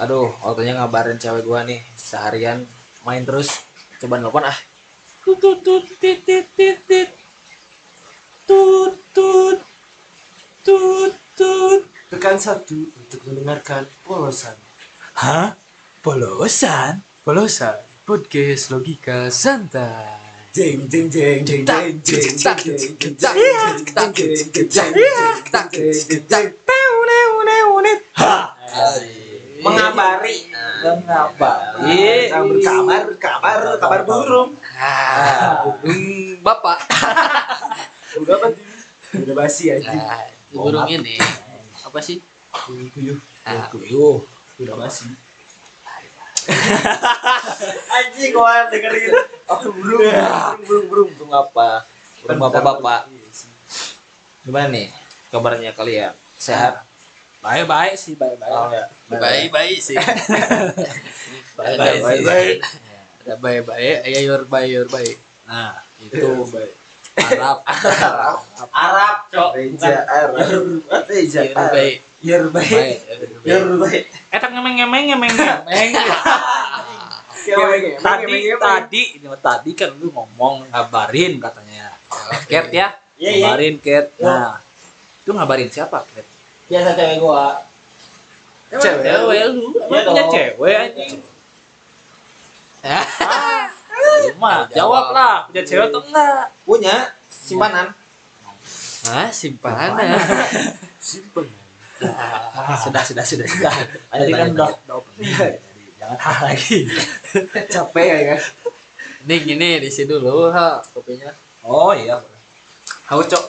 Aduh, waktunya ngabarin cewek gua nih seharian main terus. Coba nelpon ah. Tut tut tut tit tit tit tit. Tut tut tut tut. Tekan satu untuk mendengarkan polosan. Hah? Polosan? Polosan? Podcast logika santai. Jeng jeng jeng jeng jeng jeng jeng jeng jeng jeng jeng jeng jeng Mengabari. Mengabari. Yang berkabar kabar kabar burung. Ah, burung bapak. Udah apa tuh? Udah basi aja. Nah, burung ini apa sih? Kuyuh. Ah, Kuyuh. Udah basi. Anjing gua dengerin. Oh, burung, burung, burung, burung. Burung apa? Burung bapak-bapak. Gimana nih kabarnya kalian? Sehat? Baik-baik sih, baik-baik. Oh ya. Baik-baik sih. Baik, Baik-baik baik, sih. baik. Ada baik-baik, ya your baik, your baik. Nah, itu baik. Arab. Arab, Cok. Reja Arab. Reja Your Arab. baik. Yer baik. Baik. Yer baik. Etak ngemeng ngemeng ngemeng ngemeng. Ngemeng, tadi tadi tadi kan lu ngomong ngabarin katanya. Cat ya. Iya, iya. Ngabarin Cat. Nah, itu ngabarin siapa, Cat? Biasa cewek gua. Cewek. Cewek lu, Iya emang punya cewek anjing. Cuma jawab lah, punya cewek atau enggak? Punya simpanan. Hah, simpanan. Simpen. sudah, sudah, sudah, sudah. Tadi kan udah, udah jangan hal lagi. Capek ya kan? Ini gini, di sini dulu, ha, kopinya. Oh iya. Haus, Cok.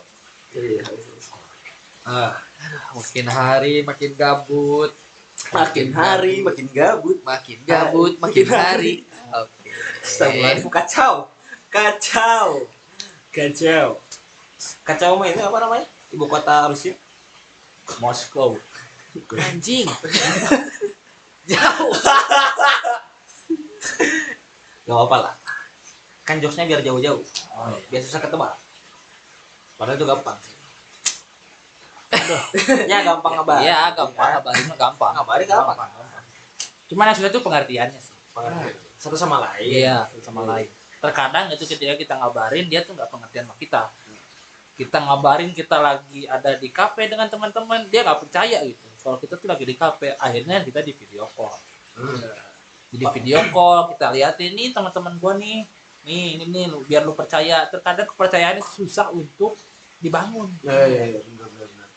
Iya. Ah, makin hari makin gabut, Makin hari makin gabut. makin gabut, makin Makin hari. Oke. Astagfirullahaladzim kacau. Kacau. Kacau. Kacau mah itu apa namanya? Ibu kota Rusia. Moskow. Anjing. Jauh. Gak apa lah. Kan jokesnya biar jauh-jauh. Oh, iya. Biar susah ketebak. Padahal itu gampang sih. ya gampang ngabarin. Iya, gampang ngabarin mah gampang. Ngabarin gampang. Cuman yang sudah itu pengertiannya sih. Satu sama lain. Iya, satu sama lain. Terkadang itu ketika kita ngabarin dia tuh nggak pengertian sama kita. Kita ngabarin kita lagi ada di kafe dengan teman-teman, dia nggak percaya gitu. Kalau kita tuh lagi di kafe, akhirnya kita di video call. Hmm. Jadi video call kita liatin nih teman-teman gua nih. Nih, ini nih biar lu percaya. Terkadang kepercayaan itu susah untuk dibangun. Ya ya ya benar benar.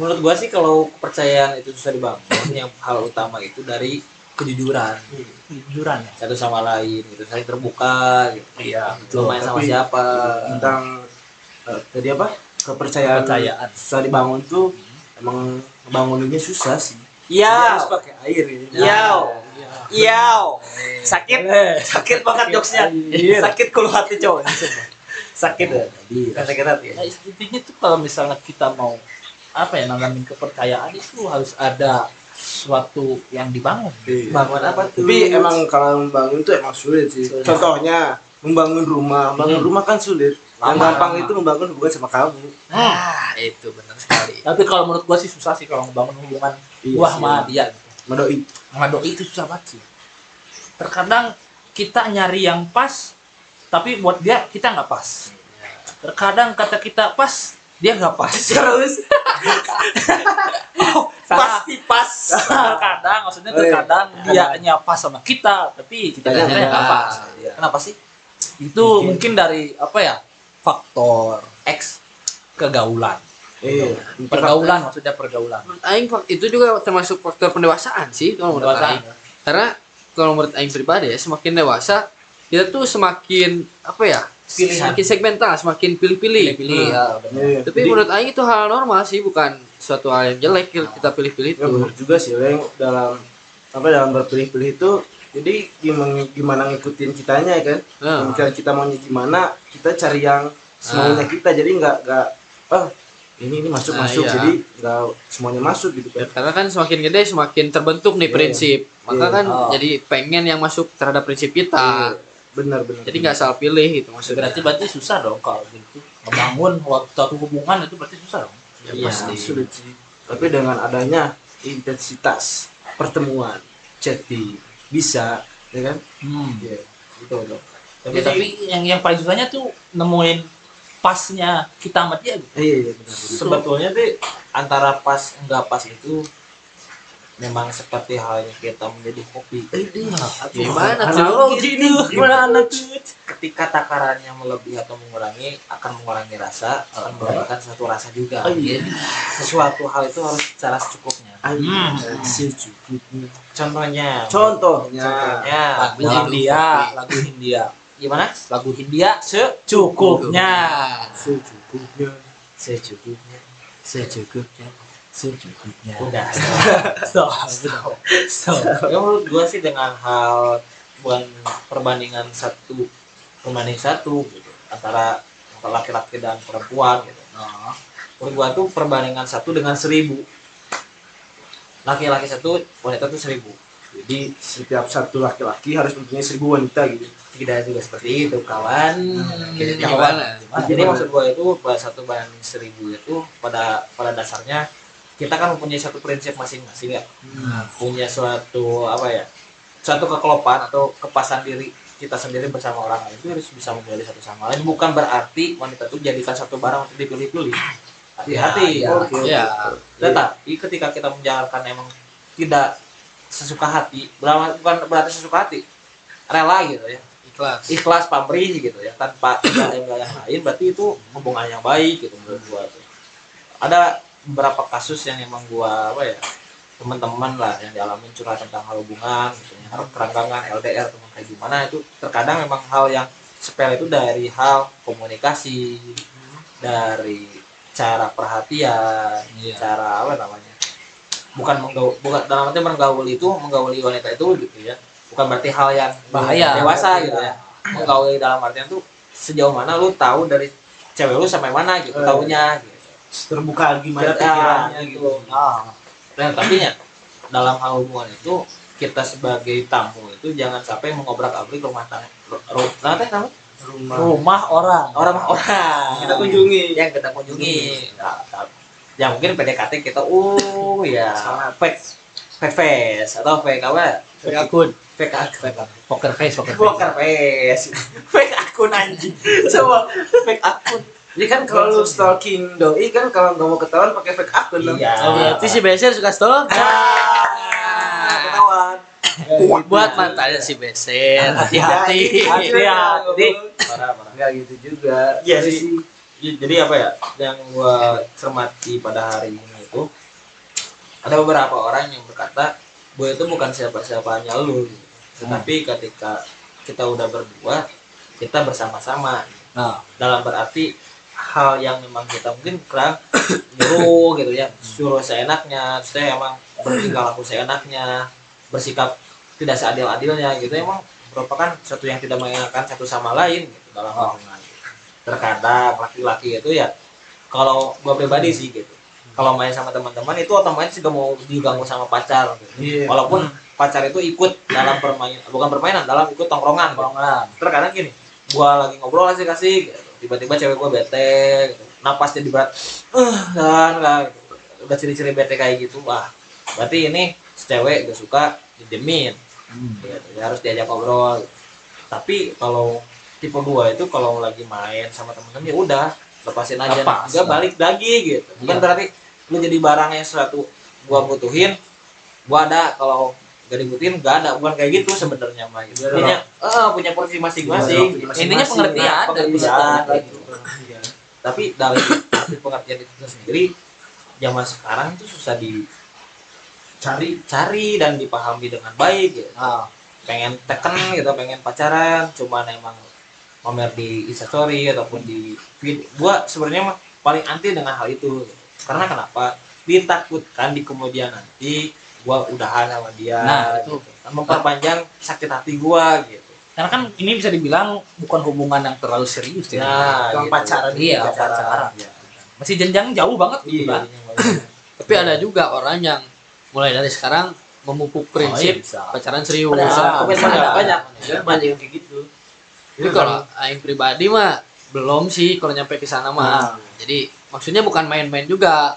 Menurut gua sih kalau kepercayaan itu susah dibangun, yang hal utama itu dari kejujuran Kejujuran ya. satu sama lain gitu, saling terbuka gitu. Iya, Lu main sama Tapi siapa? Tentang eh, tadi apa? Kepercayaan. Kepercayaan. Susah dibangun tuh emang banguninnya susah sih. Iya. Harus pakai air ini. Iya. Iya. Sakit. Sakit banget jokesnya. Iya. Sakit kulu hati cowok. Sakit ya. Sakit hati. ya? Nah, intinya tuh kalau misalnya kita mau apa ya nanamin kepercayaan itu harus ada suatu yang dibangun. Bangun apa tuh? Tapi emang kalau membangun tuh emang sulit sih. Sulit. Contohnya membangun rumah, membangun Hmm. rumah kan sulit. Yang Lama, gampang lama. itu membangun hubungan sama kamu. Ah, itu benar sekali. Tapi kalau menurut gua sih susah sih kalau ngebangun hubungan Iya gua sama dia gitu. Medoi. Sama doi itu susah banget sih. Terkadang kita nyari yang pas, tapi buat dia kita nggak pas. Terkadang kata kita pas, dia nggak pas. Terus oh. Pasti pas. Terkadang, maksudnya Oh, iya. terkadang dia pas sama kita, tapi kita nggak nggak. pas. Iya. Kenapa sih? Itu Mungkin. mungkin dari apa ya? Faktor X kegaulan. Iya. Pergaulan maksudnya pergaulan. Menurut Aing itu juga termasuk faktor pendewasaan sih kalau menurut Pendewasaan. Aing. Karena kalau menurut Aing pribadi ya semakin dewasa kita tuh semakin apa ya? Pilihan. Semakin segmental, semakin pilih-pilih. Pilih-pilih Hmm. ya benar. Tapi Jadi, menurut Aing itu hal normal sih, bukan suatu hal yang jelek kita pilih-pilih ya itu. benar juga sih Leng dalam apa dalam berpilih-pilih itu jadi gimana gimana ngikutin kitanya ya kan Nah, Misalnya kita maunya gimana kita cari yang semaunya kita jadi nggak nggak ah ini ini masuk Nah, masuk iya. jadi nggak semuanya masuk gitu kan karena kan semakin gede semakin terbentuk nih Iya. prinsip. Maka Iya. kan Oh. jadi pengen yang masuk terhadap prinsip kita. Iya, benar benar Jadi nggak salah pilih gitu maksudnya. Berarti berarti susah dong kalau gitu. Membangun waktu satu hubungan itu berarti susah dong. Ya, Iya. pasti. sulit sih tapi dengan adanya intensitas pertemuan chatting bisa ya kan Hmm. Iya. gitu loh tapi, Ya, tapi yang yang paling susahnya tuh nemuin pasnya kita sama dia gitu. Iya iya benar benar. sebetulnya sih antara pas enggak pas itu memang seperti halnya kita menjadi kopi Gimana? Anak tuh? lo gini gimana anak? Ketika takarannya melebihi atau mengurangi akan mengurangi rasa akan memberikan satu rasa juga. Oh, iya. sesuatu hal itu harus secara secukupnya. Hmm. secukupnya. Contohnya. Contohnya. Contohnya Lagu kopi. lagu Hindia, gimana? Lagu Hindia secukupnya. Secukupnya. Secukupnya. Secukupnya secukupnya. udah. Stop, stop, stop. ya menurut gua sih dengan hal bukan perbandingan satu perbanding satu gitu antara laki-laki dan perempuan gitu. Nah, menurut gua tuh perbandingan satu dengan seribu. Laki-laki satu wanita tuh seribu. Jadi setiap satu laki-laki harus mempunyai seribu wanita gitu. Tidak juga seperti itu kawan. Jadi Gimana? gimana? jadi maksud gua itu bahwa satu banding seribu itu pada pada dasarnya kita kan mempunyai satu prinsip masing-masing ya. Hmm. punya suatu apa ya suatu kekelopan atau kepasan diri kita sendiri bersama orang lain itu harus bisa memilih satu sama lain. Bukan berarti wanita itu jadikan satu barang untuk dipilih-pilih. Hati-hati. Ya, Oke, oke. Ya, tetapi ketika kita menjalankan emang tidak sesuka hati bukan berarti sesuka hati rela gitu ya. Ikhlas. ikhlas pamrih gitu ya. Tanpa ada yang yang lain berarti itu hubungan yang baik gitu menurut gua tuh. Ada beberapa kasus yang emang gua apa ya teman-teman lah yang dialami curhat tentang hal hubungan gitu ya kerangkangan LDR teman kayak gimana itu terkadang memang hal yang sepele itu dari hal komunikasi dari cara perhatian Iya. cara apa namanya bukan menggaul bukan dalam arti menggaul itu menggauli wanita itu gitu ya bukan berarti hal yang Bahaya. dewasa gitu ya. Menggauli dalam artian tuh sejauh mana lu tahu dari cewek lu sampai mana gitu taunya gitu terbuka gimana Ya, pikirannya gitu. gitu. Ah, dan tapi ya dalam hal hubungan itu kita sebagai tamu itu jangan sampai mengobrak abrik rumah tangga rumah namanya? Rumah. Rumah orang. orang orang. Kita kunjungi. Yang kita kunjungi. Nah, nah, ya mungkin PDKT kita uh ya. Fake fake face atau fake apa Fake akun. fake akun. Poker face, poker face. Poker face fake akun anjing. Coba fake akun jadi kan kalau lu stalking doi kan kalau nggak mau ketahuan pakai fake akun dong iya. Oh, berarti si Beser suka stalk. Ah, ketahuan. Buat mantannya si Beser, hati-hati. hati-hati. Parah parah. Nggak gitu juga. Iya Jadi sih. Jadi apa ya yang gua cermati pada hari ini itu ada beberapa orang yang berkata gue itu bukan siapa-siapanya lu. Gitu. tetapi ketika kita udah berdua kita bersama-sama. Nah, dalam berarti hal yang memang kita mungkin kurang nyuruh gitu ya suruh seenaknya saya emang bertingkah laku seenaknya bersikap tidak seadil-adilnya gitu emang merupakan sesuatu yang tidak mengenakan satu sama lain gitu dalam hubungan terkadang laki-laki itu ya kalau gua pribadi sih gitu kalau main sama teman-teman itu otomatis juga mau diganggu sama pacar gitu. Iya. walaupun pacar itu ikut dalam permainan bukan permainan dalam ikut tongkrongan gitu tongkrongan. terkadang gini gua lagi ngobrol asik asik gitu. Tiba-tiba cewek gua bete gitu. napas jadi berat eh kan kan udah ciri-ciri bete kayak gitu wah berarti ini cewek gak suka didemin Hmm. gitu. Ya, harus diajak ngobrol tapi kalau tipe gua itu kalau lagi main sama temen-temen ya udah lepasin aja Lepas. nggak balik lagi gitu bukan Iya. berarti lu jadi barang yang suatu gua butuhin gua ada kalau gak dibutuhin gak ada. Bukan kayak gitu sebenarnya mah gitu. Iya, punya eh, punya porsi masing-masing. Iya, Intinya pengertian Nah, dari pengertian gitu. tapi dari arti pengertian itu sendiri zaman sekarang itu susah dicari cari dan dipahami dengan baik gitu. Nah, pengen teken gitu. Pengen pacaran cuman emang pamer di instastory ataupun di feed. Gua sebenarnya mah paling anti dengan hal itu karena kenapa? Ditakutkan di kemudian nanti gua udahan sama dia Nah, itu. gitu. memperpanjang sakit hati gua gitu karena kan ini bisa dibilang bukan hubungan yang terlalu serius ya. nah Cuma gitu. pacaran Iya, pacaran, pacaran. Iya. Masih jenjang jauh banget gitu Iya, kan. Tapi ada juga orang yang mulai dari sekarang memupuk prinsip iya, bisa. pacaran serius. Ada, Nah, banyak, ada. banyak, Ya, banyak yang kayak gitu Tapi kalau aing pribadi mah belum sih kalau nyampe ke sana mah. Jadi maksudnya bukan main-main juga,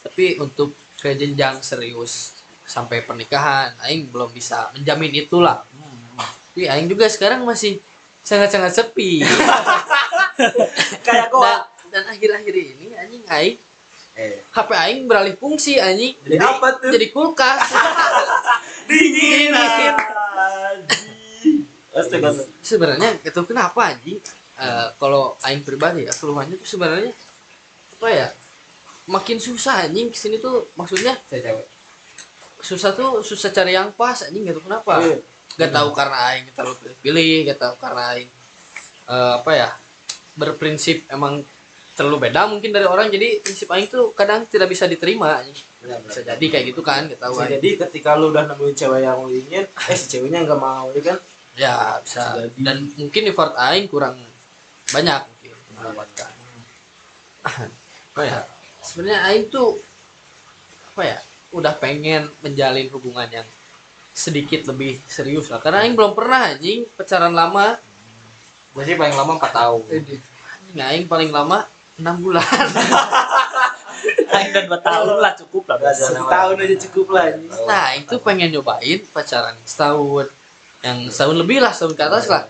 tapi untuk ke jenjang serius sampai pernikahan aing belum bisa menjamin itulah Hmm. tapi aing juga sekarang masih sangat-sangat sepi Kayak dan, gua. dan akhir-akhir ini anjing aing Eh, HP aing beralih fungsi anjing jadi apa tuh? jadi kulkas dingin. Sebenarnya itu kenapa anjing Eh, kalau aing pribadi ya keluhannya tuh sebenarnya apa ya makin susah anjing ke sini tuh maksudnya Saya cewek. Susah tuh susah cari yang pas anjing gitu kenapa Iya. gak tahu karena aing terlalu pilih gak tahu karena aing eh, apa ya berprinsip emang terlalu beda mungkin dari orang jadi prinsip aing tuh kadang tidak bisa diterima anjing. Benar, bisa jadi kayak gitu kan gak tahu jadi ketika lu udah nemuin cewek yang lu ingin, eh si ceweknya nggak mau, ya kan? ya bisa Bisa jadi. dan mungkin effort aing kurang banyak mungkin mendapatkan apa ya sebenarnya aing tuh apa ya udah pengen menjalin hubungan yang sedikit lebih serius lah karena aing belum pernah anjing pacaran lama Gue sih paling lama 4 tahun. anjing aing paling lama enam bulan Aing dan dua tahun lah cukup lah. Gak ada tahun aja cukup lah ini. nah itu pengen nyobain pacaran setahun yang setahun lebih lah setahun ke atas lah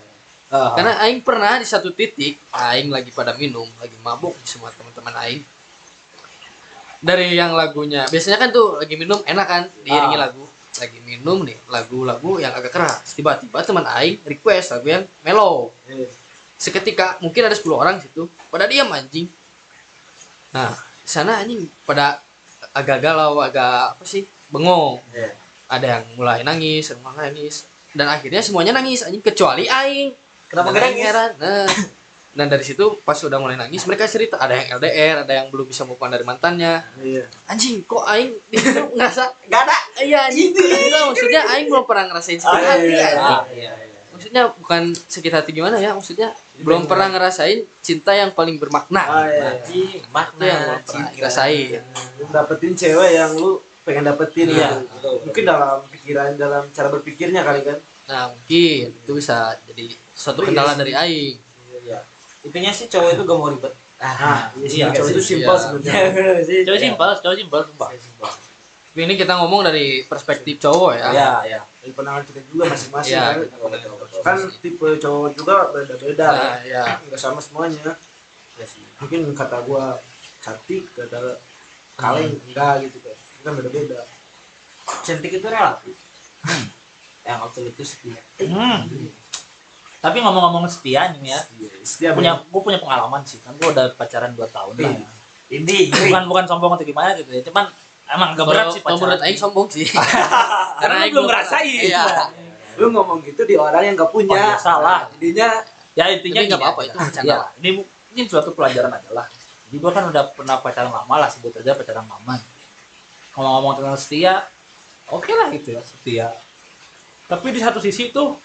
Ah. karena aing pernah di satu titik aing lagi pada minum lagi mabuk di semua teman-teman aing dari yang lagunya. Biasanya kan tuh lagi minum enak kan? Diiringi Ah. lagu. Lagi minum nih lagu-lagu yang agak keras. Tiba-tiba teman aing request lagu yang mellow. Iya. seketika mungkin ada 10 orang situ pada diam anjing. Nah sana anjing pada agak galau agak apa sih bengong. Iya. ada yang mulai nangis yang mulai nangis. Dan akhirnya semuanya nangis anjing kecuali aing. Kenapa nangis? heran. Nah dan dari situ pas sudah mulai nangis mereka cerita ada yang LDR ada yang belum bisa move on dari mantannya Iya. anjing kok aing di situ ngerasa Gak ada. iya anjing Enggak, maksudnya aing belum pernah ngerasain sakit Ah, hati iya, iya, anjing. Ah, iya, iya. maksudnya bukan sakit hati gimana ya maksudnya belum pengen- pernah ngerasain cinta yang paling bermakna Ah, iya. Itu makna yang belum pernah cinta. ngerasain dapetin cewek yang lu pengen dapetin Iya, gitu. Mungkin dalam pikiran, dalam cara berpikirnya kali kan. nah mungkin itu bisa jadi suatu Iya kendala dari aing Iya. Intinya sih cowok itu gak mau ribet. Ah, iya, sih, iya, cowok itu sih, simpel iya. sebenarnya. sih. Cowok simpel, cowok simpel sumpah. Tapi ini kita ngomong dari perspektif cowok ya Iya, iya. Dari pandangan kita juga masing-masing Iya, kan. Kan tipe cowok juga beda-beda. nah ya Nggak sama semuanya. Iya sih. Mungkin kata gua cantik, kata kaleng enggak gitu kan. Kan beda-beda. Cantik itu relatif. Yang absolut itu setia. Hmm. Tapi ngomong-ngomong setia nih ya, Setiap punya gue punya pengalaman sih kan gue udah pacaran 2 tahun lah. Ya. Ini, bukan bukan sombong atau gimana gitu ya cuman emang agak berat sih Kalau menurut pacaran aing sombong sih. Karena lu aing belum ngerasain. Iya. Lu ngomong gitu di orang yang gak Oh, punya. ya, salah. Jadinya ya intinya Tapi nggak gini apa-apa, itu bercanda Ya, lah. ini ini suatu pelajaran aja lah. Jadi gue kan udah pernah pacaran lama lah sebut aja pacaran lama. Ngomong-ngomong tentang setia oke lah gitu ya setia. Tapi di satu sisi tuh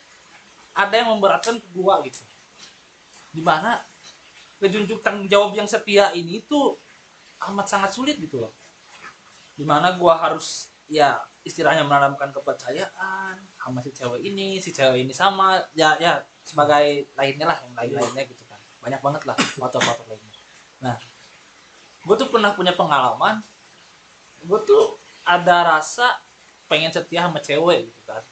ada yang memberatkan ke gua gitu. Di mana kejunjuk tanggung jawab yang setia ini tuh amat sangat sulit gitu loh. Di mana gua harus ya istilahnya menanamkan kepercayaan. Sama si cewek ini si cewek ini sama. Ya ya sebagai lainnya lah yang lain lainnya gitu kan. Banyak banget lah faktor-faktor lainnya. Nah gue tuh pernah punya pengalaman. Gue tuh ada rasa pengen setia sama cewek gitu kan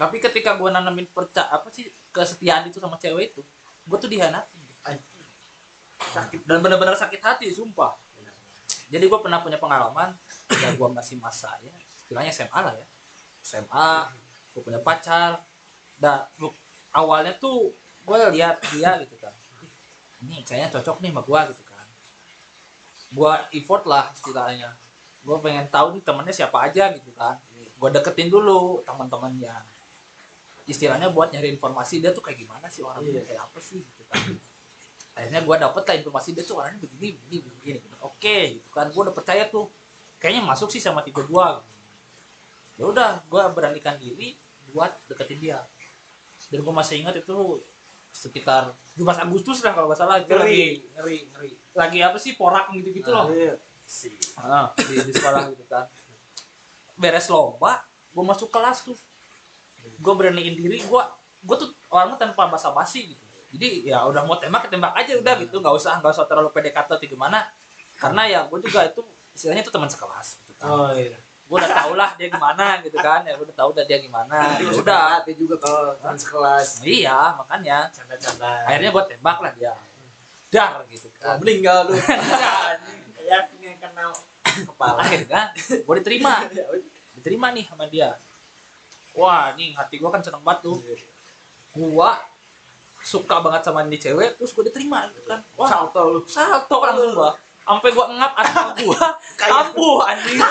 tapi ketika gue nanamin percaya apa sih kesetiaan itu sama cewek itu gue tuh dihianatin gitu. sakit dan benar-benar sakit hati sumpah. Jadi gue pernah punya pengalaman ya gue masih masa ya istilahnya SMA lah ya. SMA gue punya pacar dan awalnya tuh gue lihat dia gitu kan. Ini kayaknya cocok nih sama gue gitu kan. Gue effort lah istilahnya. Gue pengen tahu nih temennya siapa aja gitu kan. Gue deketin dulu teman-temannya istilahnya buat nyari informasi dia tuh kayak gimana sih orangnya Iya. kayak apa sih gitu kan. Akhirnya gue dapet lah informasi dia tuh orangnya begini begini begini gitu. oke gitu kan. Gue udah percaya tuh. Kayaknya masuk sih sama tipe gue ya udah gue beranikan diri buat deketin dia. Dan gue masih ingat itu sekitar 17 Agustus lah kalau nggak salah. Itu Ngeri. lagi ngeri ngeri. Lagi apa sih porak gitu gitu loh. Iya. Ah, di, di sekolah gitu kan. Beres lomba gue masuk kelas tuh gue beraniin diri gue gue tuh orangnya tanpa basa-basi gitu. Jadi ya udah mau tembak tembak aja udah gitu. Nggak usah nggak usah terlalu PDKT atau gimana. Karena ya gue juga itu istilahnya itu teman sekelas gitu kan. Oh iya. gue udah tau lah dia gimana gitu kan. Ya gue udah tau udah dia gimana. Ya udah. udah hati juga kalau teman sekelas. iya makanya. Canda-canda. akhirnya gue tembak lah dia. Dar gitu Oh, kan meninggal lu. Ya punya kenal. Kepala. akhirnya gue diterima. Diterima nih sama dia wah nih hati gue kan seneng banget tuh. Gue suka banget sama ini cewek terus gue diterima gitu kan. Wah Salto lu. salto langsung gua. Sampai gua ngap asal gua. Kampuh anjing.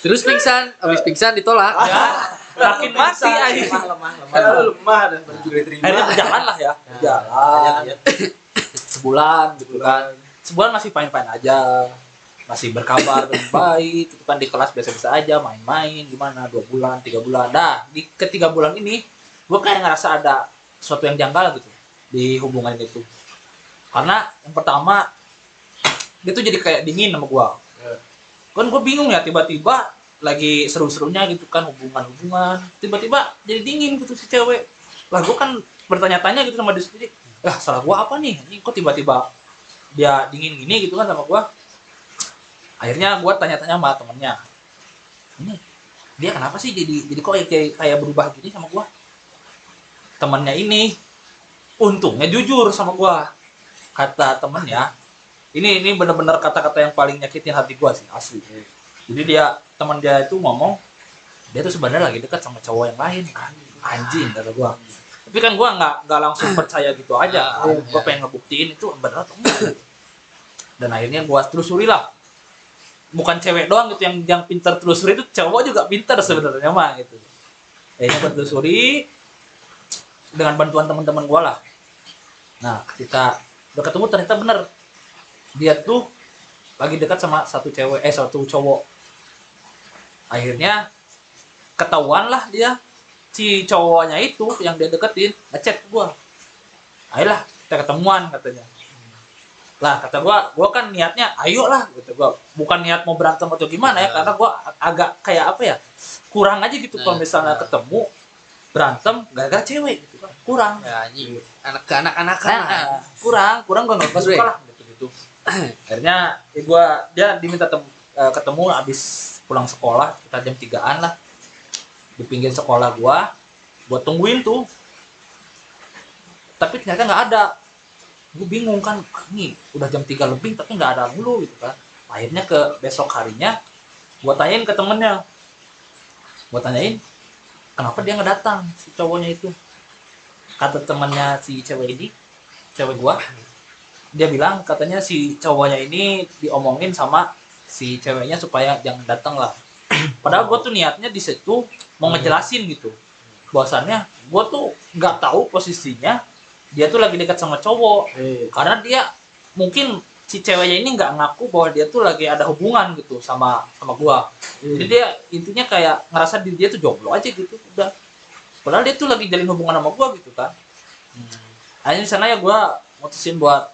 Terus pingsan, habis pingsan ditolak. ya makin mati anjing. Lemah, lemah, lemah. Lemah dan baru juga diterima. akhirnya berjalan lah ya. Berjalan. Sebulan gitu kan. Sebulan. Masih fine fine aja masih berkabar baik itu kan di kelas biasa-biasa aja main-main gimana dua bulan tiga bulan. Dah di ketiga bulan ini gua kayak ngerasa ada sesuatu yang janggal gitu di hubungan itu. Karena yang pertama dia tuh jadi kayak dingin sama gua. Ya. kan gue bingung ya tiba-tiba lagi seru-serunya gitu kan hubungan-hubungan. Tiba-tiba jadi dingin gitu si cewek. Lah gue kan bertanya-tanya gitu sama dia sendiri. Lah salah gua apa nih? Ini kok tiba-tiba dia dingin gini gitu kan sama gua akhirnya gua tanya-tanya sama temennya. Ini dia kenapa sih jadi jadi kok kayak kayak berubah gini sama gua? Temennya ini untungnya jujur sama gua. Kata temennya ini ini bener-bener kata-kata yang paling nyakitin hati gua sih asli. Jadi dia teman dia itu ngomong dia tuh sebenarnya lagi dekat sama cowok yang lain anjing kata gua. Tapi kan gua nggak nggak langsung percaya gitu aja. Kan. iya, gua iya. pengen ngebuktiin itu bener atau enggak. Dan akhirnya gua telusuri lah bukan cewek doang gitu yang yang pintar telusuri itu cowok juga pintar sebenarnya mah gitu. Akhirnya gua telusuri dengan bantuan teman-teman gua lah. Nah ketika udah ketemu ternyata bener. Dia tuh lagi dekat sama satu cewek eh satu cowok. Akhirnya ketahuan lah dia si cowoknya itu yang dia deketin ngechat gua. Ayolah kita ketemuan katanya lah kata gua gua kan niatnya ayo lah gitu. Gua bukan niat mau berantem atau gimana ya Ya. karena gua ag- agak kayak apa ya kurang aja gitu kalau Nah, misalnya nah. ketemu berantem gara-gara cewek gitu kan kurang. Ya anjing. Anak ke anak-anakan Nah, nah, kurang kurang gua nggak suka lah gitu gitu. Akhirnya ya gua dia diminta tem- eh, ketemu abis pulang sekolah kita jam tigaan lah. Di pinggir sekolah gua buat tungguin tuh. Tapi ternyata nggak ada gue bingung kan ini udah jam 3 lebih tapi nggak ada mulu gitu kan. Akhirnya ke besok harinya gua tanyain ke temennya. Gua tanyain kenapa dia nggak datang si cowoknya itu? Kata temannya si cewek ini cewek gua dia bilang katanya si cowoknya ini diomongin sama si ceweknya supaya jangan datang lah. Padahal gua tuh niatnya di situ mau ngejelasin gitu. Bahwasannya gua tuh nggak tahu posisinya dia tuh lagi dekat sama cowok. Eh, karena dia mungkin si ceweknya ini nggak ngaku bahwa dia tuh lagi ada hubungan gitu sama sama gua. Jadi dia intinya kayak ngerasa diri dia tuh jomblo aja gitu udah. Padahal dia tuh lagi jalin hubungan sama gua gitu kan. Akhirnya di sana ya gua mutusin buat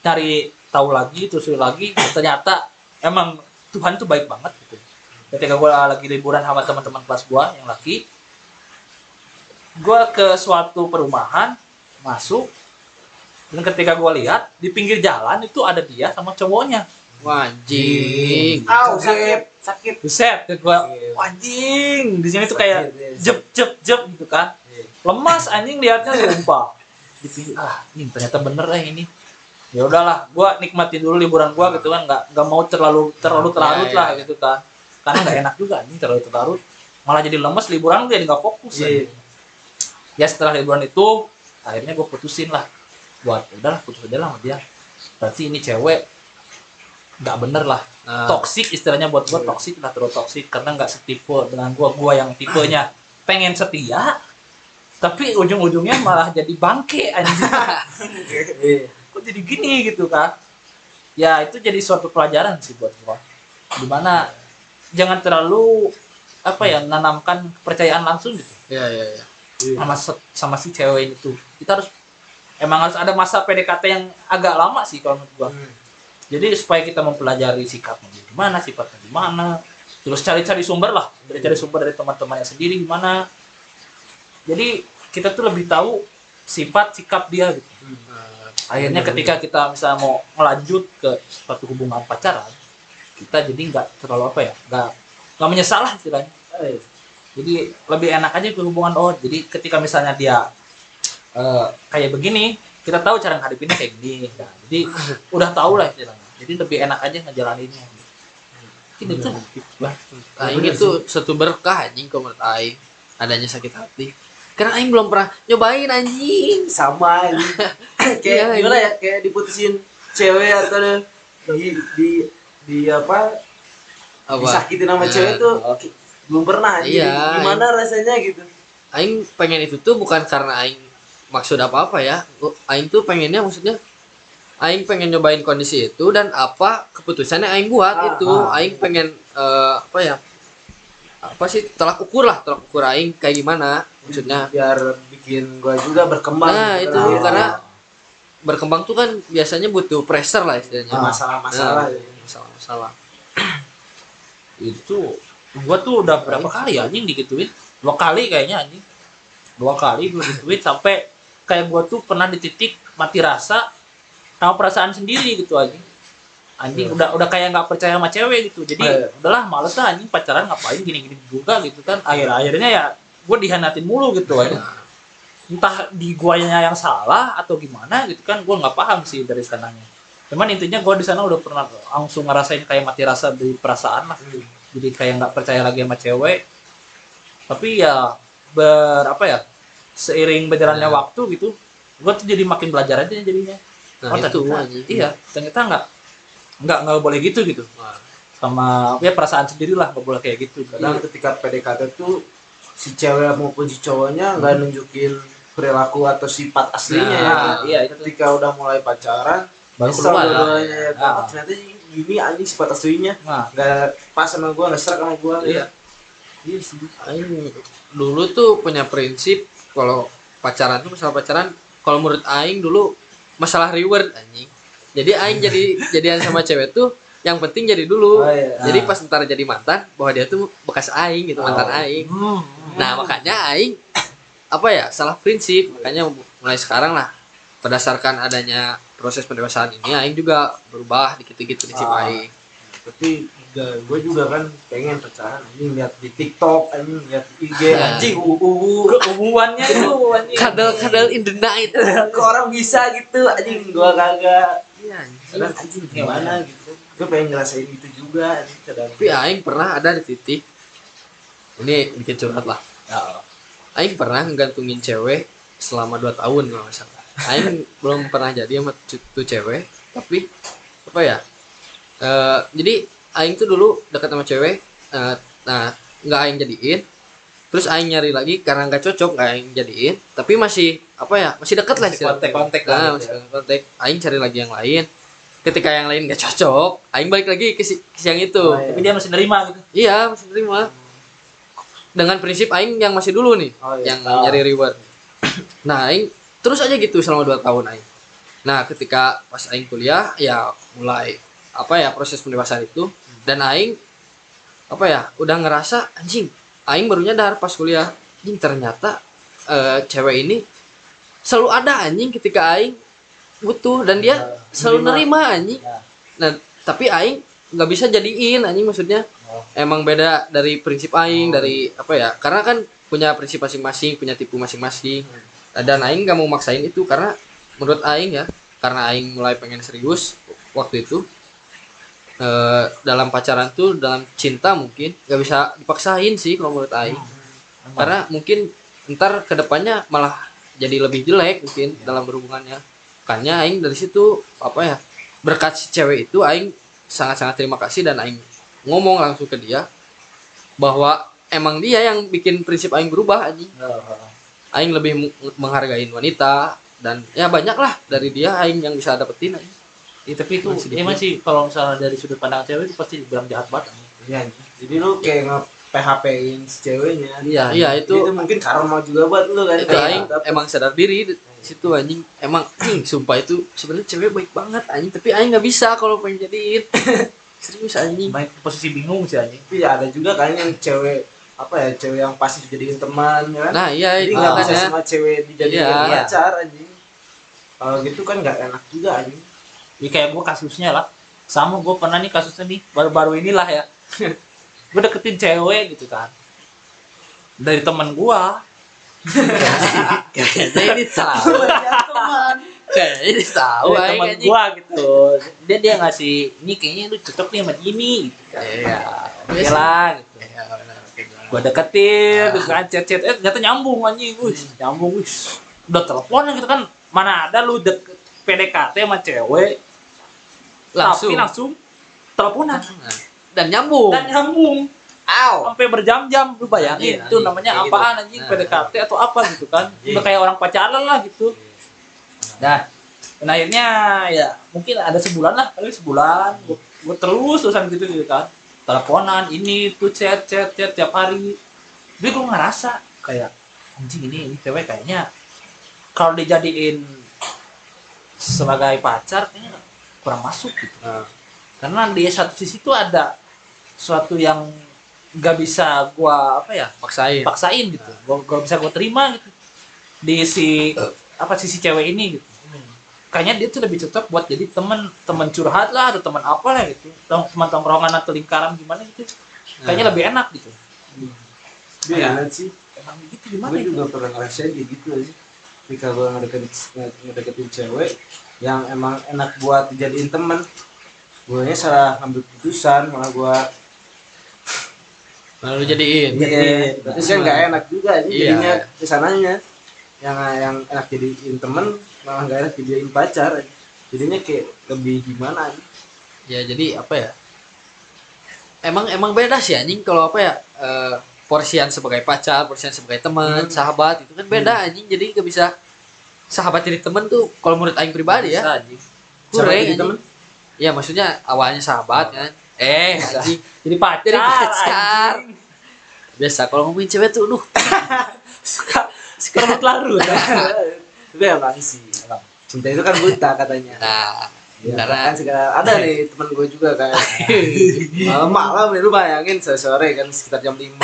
cari tahu lagi terus lagi ternyata emang Tuhan tuh baik banget gitu. Ketika gua lagi liburan sama teman-teman kelas gua yang laki gua ke suatu perumahan masuk dan ketika gua lihat di pinggir jalan itu ada dia sama cowoknya Wah, anjing. Au, sakit, sakit. Buset, gua Iya. "Wah, anjing di sini tuh kayak Sakit, iya. jep jep jep gitu kan Iya. lemas anjing liatnya sumpah di pinggir ah ini ternyata bener ya ini ya udahlah gua nikmatin dulu liburan gua gitu kan nggak nggak mau terlalu terlalu terlarut Ya, ya, lah ya. gitu kan karena nggak enak juga anjing terlalu terlarut malah jadi lemes liburan gue jadi nggak fokus Iya. anjing. ya setelah liburan itu akhirnya gue putusin lah. Buat "Ya udahlah putus aja lah sama dia. Berarti ini cewek nggak bener lah. Nah, toksik istilahnya buat gue toksik lah terus toksik karena nggak setipe dengan gua gua yang tipenya. Pengen setia tapi ujung-ujungnya malah jadi bangke anjing. Eh, kok jadi gini gitu kan ya itu jadi suatu pelajaran sih buat gua. Di mana jangan terlalu apa ya menanamkan kepercayaan langsung gitu. Ya ya ya. Sama se- sama si cewek itu. Kita harus emang harus ada masa PDKT yang agak lama sih kalau menurut gua. Hmm. jadi supaya kita mempelajari sikapnya gimana sifatnya gimana. Terus cari-cari sumber lah. Dari cari sumber dari teman-temannya sendiri gimana. Jadi kita tuh lebih tahu sifat sikap dia gitu. Nah, akhirnya ketika kita misalnya mau melanjut ke suatu hubungan pacaran kita jadi nggak terlalu apa ya nggak nggak menyesal lah istilahnya. Eh, jadi lebih enak aja ke hubungan oh jadi ketika misalnya dia eh, kayak begini kita tahu cara ngadepinnya kayak gini Nah, jadi udah tahu lah istilahnya. Jadi lebih enak aja ngejalaninnya. Mungkin itu. lah Aing itu satu berkah anjing kalau menurut Aing. Adanya sakit hati. Karena Aing belum pernah nyobain anjing. sama ini kayak Iya, gimana ya? Kayak diputusin cewek atau di di di apa? Apa? disakitin sama Nah, cewek tuh belum pernah. Iya, gimana rasanya gitu Aing pengen itu tuh bukan karena Aing maksud apa-apa ya. Aing tuh pengennya maksudnya Aing pengen nyobain kondisi itu dan apa keputusannya Aing buat Ah, itu. ah. Aing pengen eh, apa ya? Apa sih tolak ukur lah, tolak ukur Aing kayak gimana maksudnya. biar bikin gua juga berkembang Nah, gitu itu kan. karena berkembang tuh kan biasanya butuh pressure lah istilahnya. Ya, masalah-masalah Nah, ya. masalah-masalah. itu gua tuh udah berapa kali ya anjing digituin. Dua kali kayaknya anjing. Dua kali gua digituin sampai kayak gua tuh pernah di titik mati rasa sama perasaan sendiri gitu anjing. Anjing Iya. udah udah kayak nggak percaya sama cewek gitu. Jadi Iya. udahlah males lah anjing pacaran ngapain gini-gini juga gitu kan. Akhir akhirnya ya gua dihianatin mulu gitu anjing. Entah di guanya yang salah atau gimana gitu kan gua nggak paham sih dari sananya. Cuman intinya gua di sana udah pernah langsung ngerasain kayak mati rasa dari perasaan lah. Hmm. Jadi kayak nggak percaya lagi sama cewek tapi ya ber apa ya seiring berjalannya Ya. waktu gitu gue tuh jadi makin belajar aja jadinya Nah, oh, itu ternyata, anjing. iya ternyata nggak nggak nggak boleh gitu gitu Nah, sama ya perasaan sendiri lah nggak boleh kayak gitu kadang ketika PDKT tuh si cewek maupun si cowoknya nggak nunjukin perilaku atau sifat aslinya ya Nah, kan. iya itu tuh ketika udah mulai pacaran baru keluar ya kan. Ah. Oh, ternyata gini anjing sifat aslinya nah. Nggak pas sama gua nggak serak sama gua. Iya. Iya sih. Aing dulu tuh punya prinsip kalau pacaran tuh masalah pacaran kalau menurut Aing dulu masalah reward anjing. Jadi Aing jadi jadian sama cewek tuh yang penting jadi dulu. Oh, iya. jadi pas ntar jadi mantan bahwa dia tuh bekas Aing gitu mantan Oh. Aing. Hmm. nah makanya Aing apa ya salah prinsip. Makanya mulai sekarang lah berdasarkan adanya proses pendewasaan ini Aing juga berubah dikit-dikit prinsip Ah. Aing. Tapi gue juga kan pengen pacaran anjing lihat di TikTok anjing lihat IG Nah. anjing uh, uh, hubungannya itu anjing. kadal-kadal in the night. Kok orang bisa gitu anjing gua kagak. Iya anjing. Kadang anjing gimana gitu? Gue pengen ngerasain itu juga anjing kadang. Tapi Aing pernah ada di titik ini dikit curhat lah. Ya, Aing pernah ngantungin cewek selama 2 tahun kalau nggak salah Aing belum pernah jadi sama tuh cewek tapi apa ya Eh, jadi Aing tuh dulu dekat sama cewek eh, nah nggak Aing jadiin terus Aing nyari lagi karena nggak cocok nggak Aing jadiin tapi masih apa ya masih dekat lah Masih kontak-kontak lah nah, gitu masih ya. kontak Aing cari lagi yang lain ketika yang lain nggak cocok Aing balik lagi ke, si, ke si yang itu Oh, iya. tapi dia masih nerima gitu Iya, masih terima. Dengan prinsip aing yang masih dulu nih, Oh, iya. yang Oh. nyari reward. Nah, aing terus aja gitu selama 2 tahun aing. Nah, ketika pas aing kuliah ya mulai apa ya proses pendewasaan itu dan aing apa ya udah ngerasa anjing aing baru nyadar pas kuliah anjing ternyata eh, cewek ini selalu ada anjing ketika aing butuh dan dia Ya, selalu nerima. nerima anjing Ya. nah tapi aing nggak bisa jadiin anjing maksudnya Oh. emang beda dari prinsip aing dari apa ya karena kan punya prinsip masing-masing punya tipu masing-masing dan aing nggak mau maksain itu karena menurut aing ya karena aing mulai pengen serius waktu itu eh, dalam pacaran tuh dalam cinta mungkin nggak bisa dipaksain sih kalau menurut aing. Emang. karena mungkin ntar ke depannya malah jadi lebih jelek mungkin dalam berhubungannya. Makanya aing dari situ apa ya berkat si cewek itu aing sangat-sangat terima kasih dan aing ngomong langsung ke dia bahwa emang dia yang bikin prinsip aing berubah anjing aing lebih menghargai wanita dan ya banyak lah dari dia aing yang bisa dapetin anjing. Ya, tapi itu Masih dikit. emang sih kalau misalnya dari sudut pandang cewek itu pasti dibilang jahat banget. Anjing. Iya, jadi lu kayak nge PHP-in si ceweknya. Iya iya itu itu mungkin karma juga buat lu kan itu aing emang sadar diri di situ anjing. Emang anjing sumpah itu sebenarnya cewek baik banget anjing. Tapi aing nggak bisa kalau pengen jadiin. Serius anjing. Main posisi bingung sih anjing. Tapi ya ada juga kan yang cewek apa ya cewek yang pasti dijadiin teman ya kan? Nah iya jadi itu nggak bisa makanya semua cewek dijadiin Iya. pacar anjing. Kalau gitu kan nggak enak juga anjing. Ya kayak gua kasusnya lah. Sama gue pernah nih kasusnya nih baru-baru inilah ya. Gue deketin cewek gitu kan. Dari teman gue Kayaknya ini tahu. Kayaknya ini tahu. dari teman gue gitu. Dia dia ngasih ini kayaknya lu cocok nih sama Jimmy gitu kan. Iya. oke lah gitu. Iya. Gue deketin terus kan chat chat eh ternyata nyambung anjing. Wih nyambung wih. Udah teleponan gitu kan mana ada lu deket PDKT sama cewek. Langsung. tapi langsung teleponan. Dan nyambung. dan nyambung. Aw. sampai berjam-jam. Lu bayangin Anjing, itu anjing. namanya apaan gitu. anjing? Nah. PDKT atau apa gitu kan? Udah kayak orang pacaran lah gitu. Nah dan akhirnya ya mungkin ada sebulan lah kali sebulan. Gue, gue terus terusan gitu gitu kan teleponan ini tuh chat chat chat tiap hari tapi gue ngerasa kayak anjing ini ini cewek kayaknya kalau dijadiin sebagai pacar kayaknya kurang masuk gitu Nah. karena di satu sisi tuh ada suatu yang nggak bisa gua apa ya Maksain. paksain gitu gua, gua bisa gua terima gitu di si apa sisi cewek ini gitu kayaknya dia tuh lebih cocok buat jadi temen temen curhat lah atau teman apa lah gitu Tong- teman tongkrongan atau lingkaran gimana gitu kayaknya Nah. lebih enak gitu Dia enak sih. emang gitu gimana Gue ya? juga pernah ngerasain kayak gitu aja. Ketika gue ngedeketin, ngedeketin cewek yang emang enak buat dijadiin temen, gue nya salah ngambil keputusan, malah gue Lalu jadiin. Iya, tapi kan nggak enak juga aja Iya. jadinya ke sananya yang yang enak jadiin temen malah nggak enak jadiin pacar jadinya kayak lebih gimana. Ya jadi apa ya? Emang emang beda sih anjing kalau apa ya? eh, porsian sebagai pacar, porsian sebagai teman, Hmm. sahabat itu kan beda anjing. Jadi nggak bisa sahabat jadi temen tuh kalau menurut aing pribadi ya. Bisa, anjing. Sama Kurang jadi anjing. temen Ya maksudnya awalnya sahabat kan. Eh, anjing. jadi pacar Jadi pacar. anjing. Biasa kalau ngomongin cewek tuh duh. suka suka larut. Itu emang sih emang. cinta itu kan buta katanya. Nah, Ya, karena kan segala ada nih temen gue juga kan malam-malam nih lu bayangin sore-sore kan sekitar jam 5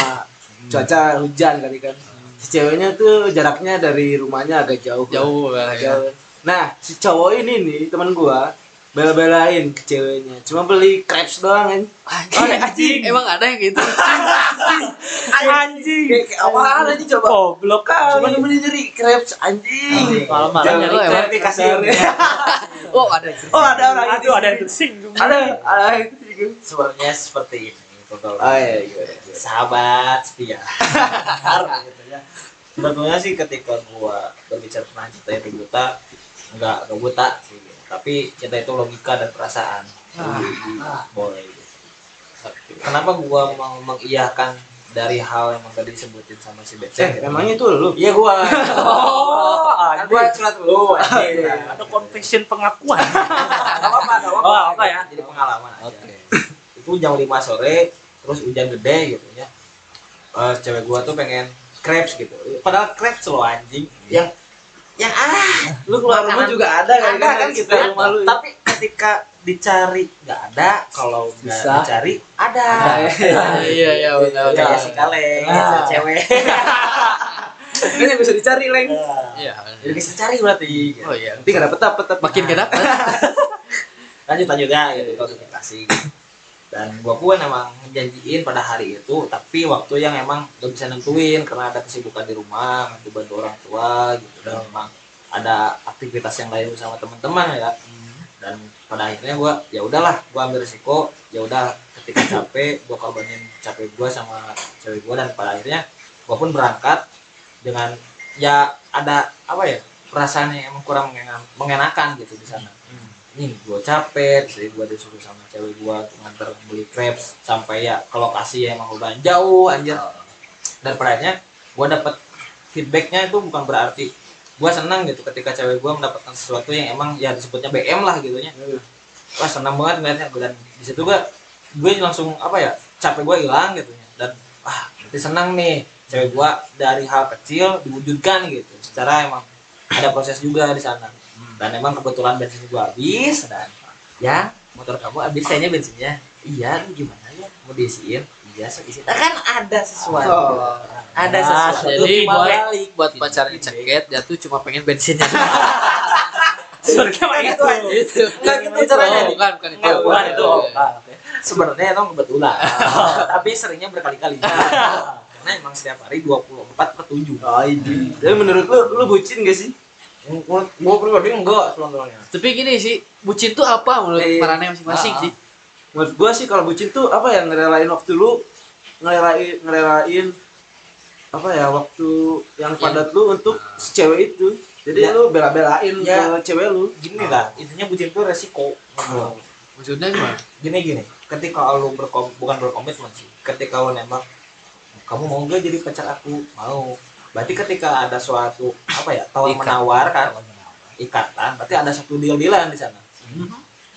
cuaca hujan kali kan. Si ceweknya tuh jaraknya dari rumahnya agak jauh jauh ya. Jauh. Nah, si cowok ini nih teman gua bela-belain ke ceweknya. Cuma beli crepes doang kan. Anjing, anjing. Emang ada yang gitu? anjing Kayak kayak apaan aja coba. goblok Cuma kali nemenin nyari crepes anjing. malam-malam Jangan nyari lu crepes, emang kasirnya. Oh, ada. Oh, ada orang aduh ada yang tersinggung Ada, ada yang gitu. sebenarnya seperti ini Oh iya, iya. iya. sahabat setia Harus gitu ya sebetulnya sih ketika gua berbicara tentang cinta itu buta enggak enggak buta sih tapi cinta itu logika dan perasaan. Ah. boleh. Gitu. kenapa gua mau mengiyakan dari hal yang tadi disebutin sama si Eh, Becek emangnya itu lu? iya gua. Oh kan gua curhat lu ada confession pengakuan. Nggak apa-apa nggak apa-apa. Oh, apa ya? jadi pengalaman aja. Itu jam 5 sore terus hujan gede gitu ya. Eh, cewek gua tuh pengen crepes gitu. Padahal crepes lo anjing. Yang yang ah Lu keluar rumah juga ada kan? ada kan gitu Sekitar rumah lu. tapi ketika dicari nggak ada kalau nggak Bisa. dicari ada Iya, iya, benar. kayak benar. si kaleng Ah. cewek Ini yang bisa dicari, Leng. Iya. jadi bisa cari berarti gitu. Oh iya. Nanti nggak dapet dapet tapi Makin gak dapet. lanjut lanjut ya gitu klasifikasi dan gua pun emang ngejanjiin pada hari itu tapi waktu yang emang gak bisa nentuin karena ada kesibukan di rumah bantu bantu orang tua gitu. Dan emang ada aktivitas yang lain bersama teman-teman ya. Dan pada akhirnya gua ya udahlah gua ambil risiko ya udah ketika capek gua korbanin capek gua sama cewek gua. Dan pada akhirnya gua pun berangkat dengan ya ada apa ya perasaan yang emang kurang mengenakan gitu di sana ini gue capek jadi gue disuruh sama cewek gue nganter beli crepes sampai ya ke lokasi yang emang udah jauh anjir. Dan akhirnya gue dapet feedbacknya itu bukan berarti gue senang gitu ketika cewek gue mendapatkan sesuatu yang emang ya disebutnya BM lah gitu nya. Wah senang banget ngeliatnya dan di situ gue gue langsung apa ya capek gue hilang gitu ya dan wah berarti senang nih cewek gue dari hal kecil diwujudkan gitu secara emang ada proses juga di sana dan emang kebetulan bensin gua habis dan ya motor kamu habis kayaknya bensinnya iya lu gimana ya mau diisiin iya so isi Nah, kan ada sesuatu Oh. ada Nah, sesuatu Jadi buat balik buat pacarnya ceket, dia tuh cuma pengen bensinnya. Sebenarnya mah itu. Itu. Enggak gitu caranya. Oh, bukan, bukan itu. Bukan itu. Sebenarnya emang kebetulan. Tapi seringnya berkali-kali. Karena emang setiap hari 24 per 7. Oh. Tapi menurut lu, lu bucin gak sih? Menurut gua pribadi enggak sebenarnya. Tapi gini sih, bucin tuh apa menurut Eh, marane masing-masing ah. sih? Menurut gua sih kalau bucin tuh apa ya ngerelain waktu lu ngerelain ngerelain apa ya waktu yang padat lu untuk si cewek itu. Jadi Ya. lu bela-belain Ya. ke cewek lu. Gini lah, intinya bucin itu resiko. Maksudnya gimana? Gini gini, ketika lu berkom bukan berkomitmen sih, ketika lu nembak kamu mau gak jadi pacar aku? Mau. Berarti ketika ada suatu apa ya tawar Ikat. menawar kan ikatan, berarti ada satu deal dealan di sana.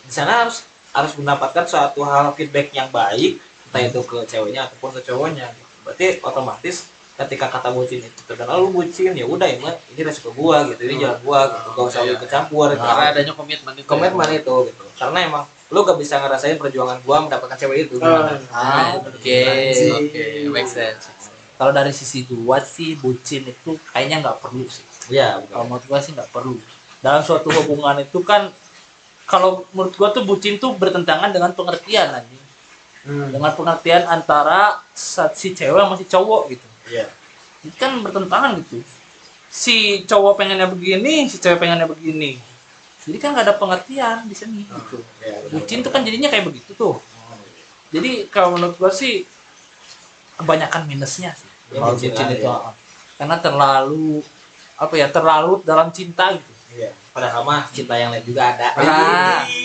Di sana harus harus mendapatkan suatu hal feedback yang baik, entah itu ke ceweknya ataupun ke cowoknya. Berarti otomatis ketika kata bucin itu terkenal lu bucin ya udah ini ini resiko gua gitu ini jalan gua gitu gak usah lu Iya. kecampur gitu. Karena adanya komitmen itu. komitmen itu gitu karena emang lu gak bisa ngerasain perjuangan gua mendapatkan cewek itu gimana Ah, Oke, Anjing. oke, make sense. Kalau dari sisi gua sih bucin itu kayaknya nggak perlu sih. iya Kalau menurut gua sih nggak perlu. Dalam suatu hubungan itu kan kalau menurut gua tuh bucin tuh bertentangan dengan pengertian anjing. Hmm. Dengan pengertian antara si cewek sama si cowok gitu. iya Ini kan bertentangan gitu. Si cowok pengennya begini, si cewek pengennya begini. Jadi kan nggak ada pengertian di sini gitu. iya Bucin tuh kan jadinya kayak begitu tuh. Jadi kalau menurut gua sih kebanyakan minusnya sih. Ya, Kalau bucin itu ya. karena terlalu apa ya terlalu dalam cinta gitu. iya padahal mah cinta yang lain juga ada Ah.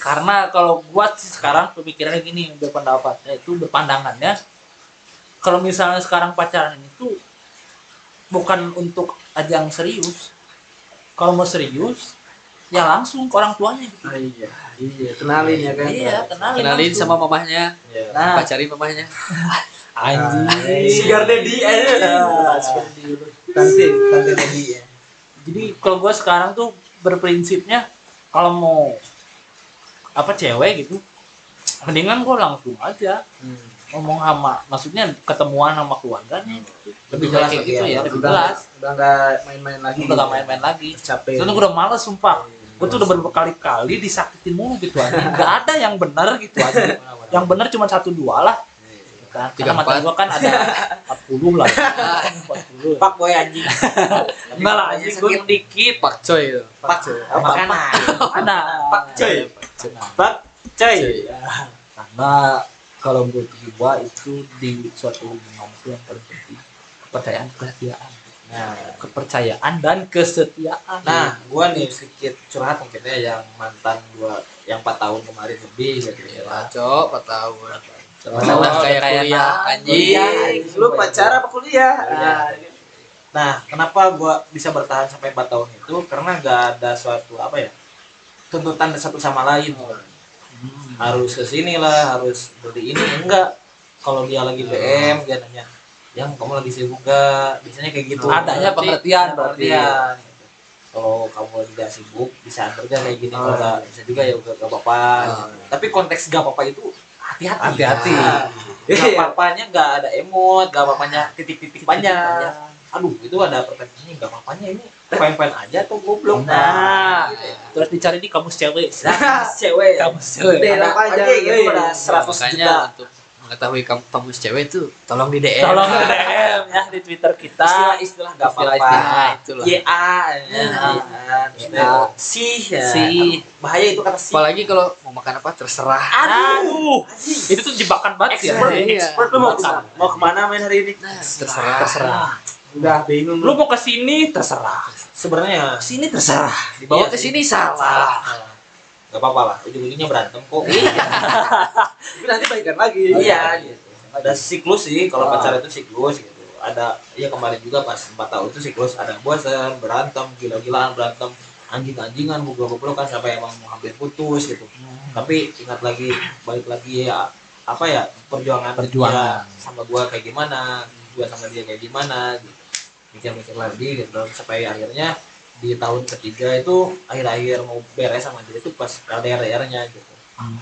Karena kalau gua sih sekarang pemikirannya gini berpendapatnya itu berpandangannya kalau misalnya sekarang pacaran itu bukan untuk ajang serius. Kalau mau serius ya langsung ke orang tuanya gitu. Ah, iya, iya, kenalin ya kan. Iya, kenalin, Kenalin langsung. sama mamahnya, Iya. Nah, pacarin mamahnya. anjing. Sugar daddy aja. tante tante Dedi ya Jadi kalau gua sekarang tuh berprinsipnya kalau mau apa cewek gitu, mendingan gua langsung aja ngomong sama, maksudnya ketemuan sama keluarganya. gitu. Lebih Lebih jelas kayak lagi gitu ya, ya, lebih udah, jelas. Udah nggak main-main lagi. Udah gak main-main lagi. Capek. Soalnya gue udah males sumpah. Gue tuh udah berkali-kali disakitin mulu gitu aja. Gak ada yang benar gitu aja. Yang benar cuma satu dua lah. Kan? Tiga, Karena empat. gue kan ada 40 lah. 40. pak boy anjing Enggak lah, anjing gue dikit. Pak Coy. Pak Coy. Apa? makanan Ada. pak coy pak coy Karena kalau menurut gue itu di suatu hubungan itu yang paling penting kepercayaan kesetiaan. nah Kepercayaan dan kesetiaan. Nah, gua nih sedikit curhat mungkin ya yang mantan gua yang 4 tahun kemarin lebih gitu ya. Pak Cok, Pak tahun. Sama Sama kayak kuliah, anjing. Iya, lu pacar apa kuliah? Nah, Nah, kenapa gua bisa bertahan sampai 4 tahun itu? Karena gak ada suatu apa ya? tuntutan satu sama lain. Hmm. Harus ke sini lah, harus beli ini enggak. Kalau dia lagi BM dia nanya, "Yang kamu lagi sibuk gak?" Biasanya kayak gitu. Adanya Berarti- pengertian berarti. pengertian gitu. kalau kamu lagi gak sibuk bisa antar aja kayak gini kalau Oh. gak bisa juga ya gak, gak apa-apa Oh. gitu. tapi konteks gak apa-apa itu hati-hati Hati-hati. Nah, gak Iya. apa-apanya gak ada emot gak apa-apanya titik-titik banyak aduh itu ada pertanyaannya gak apa-apanya ini fine-fine aja atau goblok Nah, gitu ya. terus dicari di kamus cewek. nah cewek Kamus cewek. Ada aja, gitu weh. ada 100 Makanya juta untuk mengetahui kamu kamus cewek itu tolong di DM. Tolong DM ya di Twitter kita. istilah-istilah gak apa-apa Istilah-istilah itulah. YA Ya. ya. si ya. Si. bahaya itu kata si Apalagi kalau mau makan apa terserah. Aduh, itu tuh jebakan banget ya. expert, Iya. expert lu mau ke mana, mau ke mana main hari ini? Nah, terserah. Terserah. Udah bingung Lu mau ke sini terserah. Sebenarnya Sini terserah. Dibawa Iya ke sini salah. Gak apa-apa lah, ujung-ujungnya berantem kok. Tapi nanti baikan lagi. iya, gitu. Ada siklus sih, kalau Ah. pacaran itu siklus gitu. Ada, ya kemarin juga pas 4 tahun itu siklus ada bosan, berantem, gila-gilaan, berantem, anjing-anjingan, goblok kan sampai emang mau hampir putus gitu. Tapi ingat lagi, balik lagi ya apa ya perjuangan Perjuangan. dia sama gua kayak gimana, gua sama dia kayak gimana gitu. Mikir-mikir lagi gitu sampai akhirnya di tahun ketiga itu akhir-akhir mau beres sama dia itu pas LDR-nya gitu.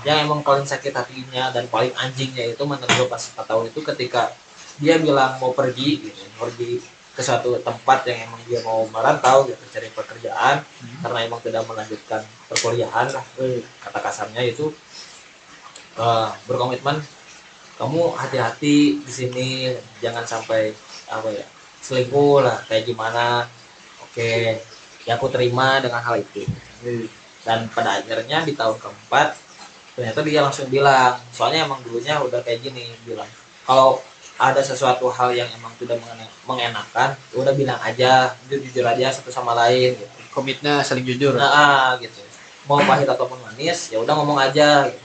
Yang emang paling sakit hatinya dan paling anjingnya itu menurut gue pas 4 tahun itu ketika dia bilang mau pergi gitu pergi ke suatu tempat yang emang dia mau merantau gitu cari pekerjaan karena emang tidak melanjutkan perkuliahan lah. Eh, kata kasarnya itu eh, berkomitmen kamu hati-hati di sini jangan sampai apa ya selingkuh lah kayak gimana. Oke ya aku terima dengan hal itu. Dan pada akhirnya di tahun keempat ternyata dia langsung bilang soalnya emang dulunya udah kayak gini bilang kalau ada sesuatu hal yang emang tidak mengenakan udah bilang aja jujur, jujur aja satu sama lain gitu. komitnya saling jujur. Nah ah, gitu. Mau pahit ataupun manis ya udah ngomong aja gitu.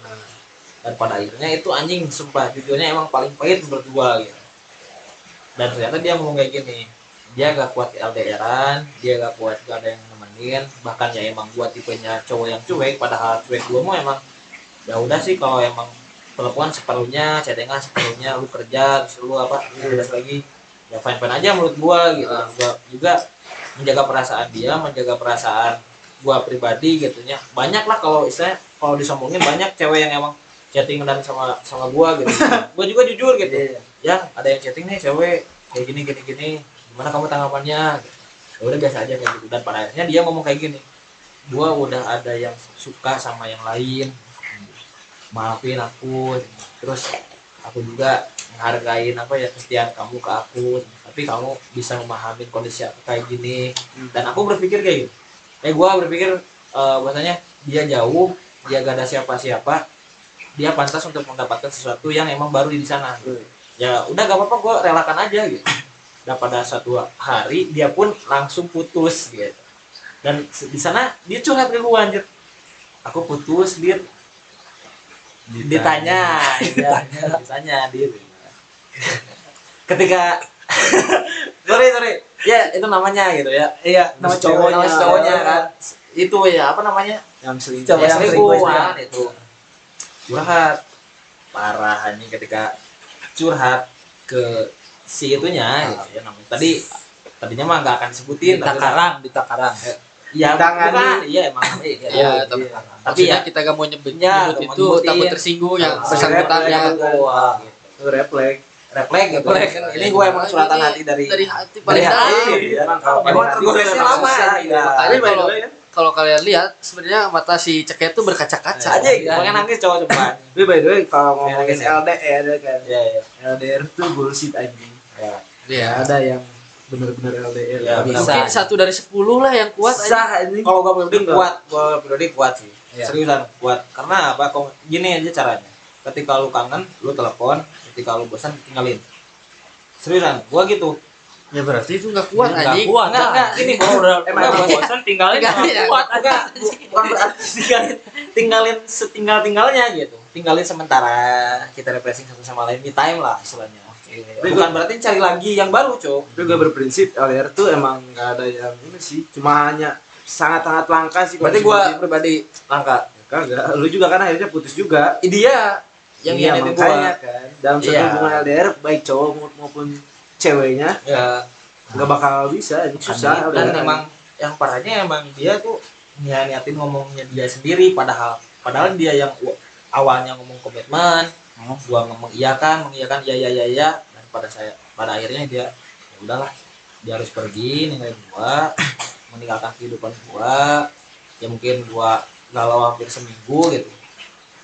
dan pada akhirnya itu anjing sumpah jujurnya emang paling pahit menurut gua gitu. Dan ternyata dia ngomong kayak gini dia gak kuat LDRan dia gak kuat gak ada yang nemenin. Bahkan ya emang gua tipenya cowok yang cuek padahal cuek gua mau emang ya udah sih kalau emang telepon separuhnya chattingan separuhnya lu kerja terus lu apa terus lagi ya fine fine aja menurut gua gitu. Gua juga menjaga perasaan dia menjaga perasaan gua pribadi gitu ya banyak lah kalau istilahnya kalau disombongin banyak cewek yang emang chatting dan sama sama gua gitu. Gua juga jujur gitu. Ya ada yang chatting nih cewek kayak gini gini gini gimana kamu tanggapannya? Gitu. ya udah biasa aja kayak gitu. Dan pada akhirnya dia ngomong kayak gini gua udah ada yang suka sama yang lain. Maafin aku. Terus aku juga menghargain apa ya kesetiaan kamu ke aku. Tapi kamu bisa memahami kondisi aku kayak gini. Dan aku berpikir kayak gitu. Eh gua berpikir eh bahwasanya dia jauh dia gak ada siapa-siapa dia pantas untuk mendapatkan sesuatu yang emang baru di sana. Ya udah gak apa-apa gue relakan aja gitu dan pada suatu hari dia pun langsung putus gitu dan di sana dia curhat ke gue anjir. Aku putus dia ditanya. Ya, ditanya. dia ketika sorry sorry. Ya itu namanya gitu ya. Iya nama cowoknya. cowoknya. cowoknya kan. Itu ya apa namanya? Yang selingkuh. Coba yang selingkuhan itu. Curhat. Parah anjing ketika curhat ke si itunya gitu ya namanya tadi tadinya mah nggak akan disebutin di tapi- Takarang di Takarang iya Tangan iya emang iya, Iya, iya. tapi tapi ya kita gak mau nyebut, Ya, nyebut itu nyebutin. takut tersinggung yang Ah, bersangkutannya refleks. wah gitu refleks refleks gitu Refleks. ini gue emang suratan hati dari dari hati dari paling hati dalam. ya. Emang tergolesnya hati lama ya. ya. Tapi Tapi by the kalau ya, kalau kalian lihat sebenarnya mata si ceket tuh berkaca-kaca. aja gitu Iya. pengen nangis cowok cuma Tapi by the way kalau ngomongin Ya, LDR ya kan. ya ya LDR tuh bullshit anjing. Ya Iya. Ada yang bener-bener LDR. Ya, bisa. Mungkin satu dari sepuluh lah yang kuat aja. Susah anjing. kalau gue pribadi kuat gue pribadi kuat sih Iya. seriusan kuat karena apa kok gini aja caranya ketika lu kangen lu telepon ketika lu bosan tinggalin seriusan gue gitu Ya berarti itu nggak kuat Nggak anjing. kuat Enggak, enggak, ini gini. kalau udah Emang udah iya. bosan tinggalin Tinggalin nggak ya. kuat enggak bu- bukan berarti tinggalin tinggalin setinggal tinggalnya gitu tinggalin sementara kita refreshing satu sama lain me time lah istilahnya bukan berarti cari lagi yang baru cok Tapi gue berprinsip LDR tuh emang nggak ada yang ini sih. Cuma hanya sangat-sangat langka sih. berarti gue pribadi langka kagak. Lu juga kan akhirnya putus juga. dia yang iya, makanya gue kan. Dalam satu Iya. hubungan LDR baik cowok maupun ceweknya ya nggak bakal bisa ini susah dan LDR. emang yang parahnya emang dia tuh niatin ngomongnya dia sendiri padahal padahal dia yang awalnya ngomong komitmen ngomong iya kan mengiyakan iya iya iya iya dan pada saya pada akhirnya dia ya udahlah dia harus pergi ninggalin gua meninggalkan kehidupan gua ya mungkin gua galau hampir seminggu gitu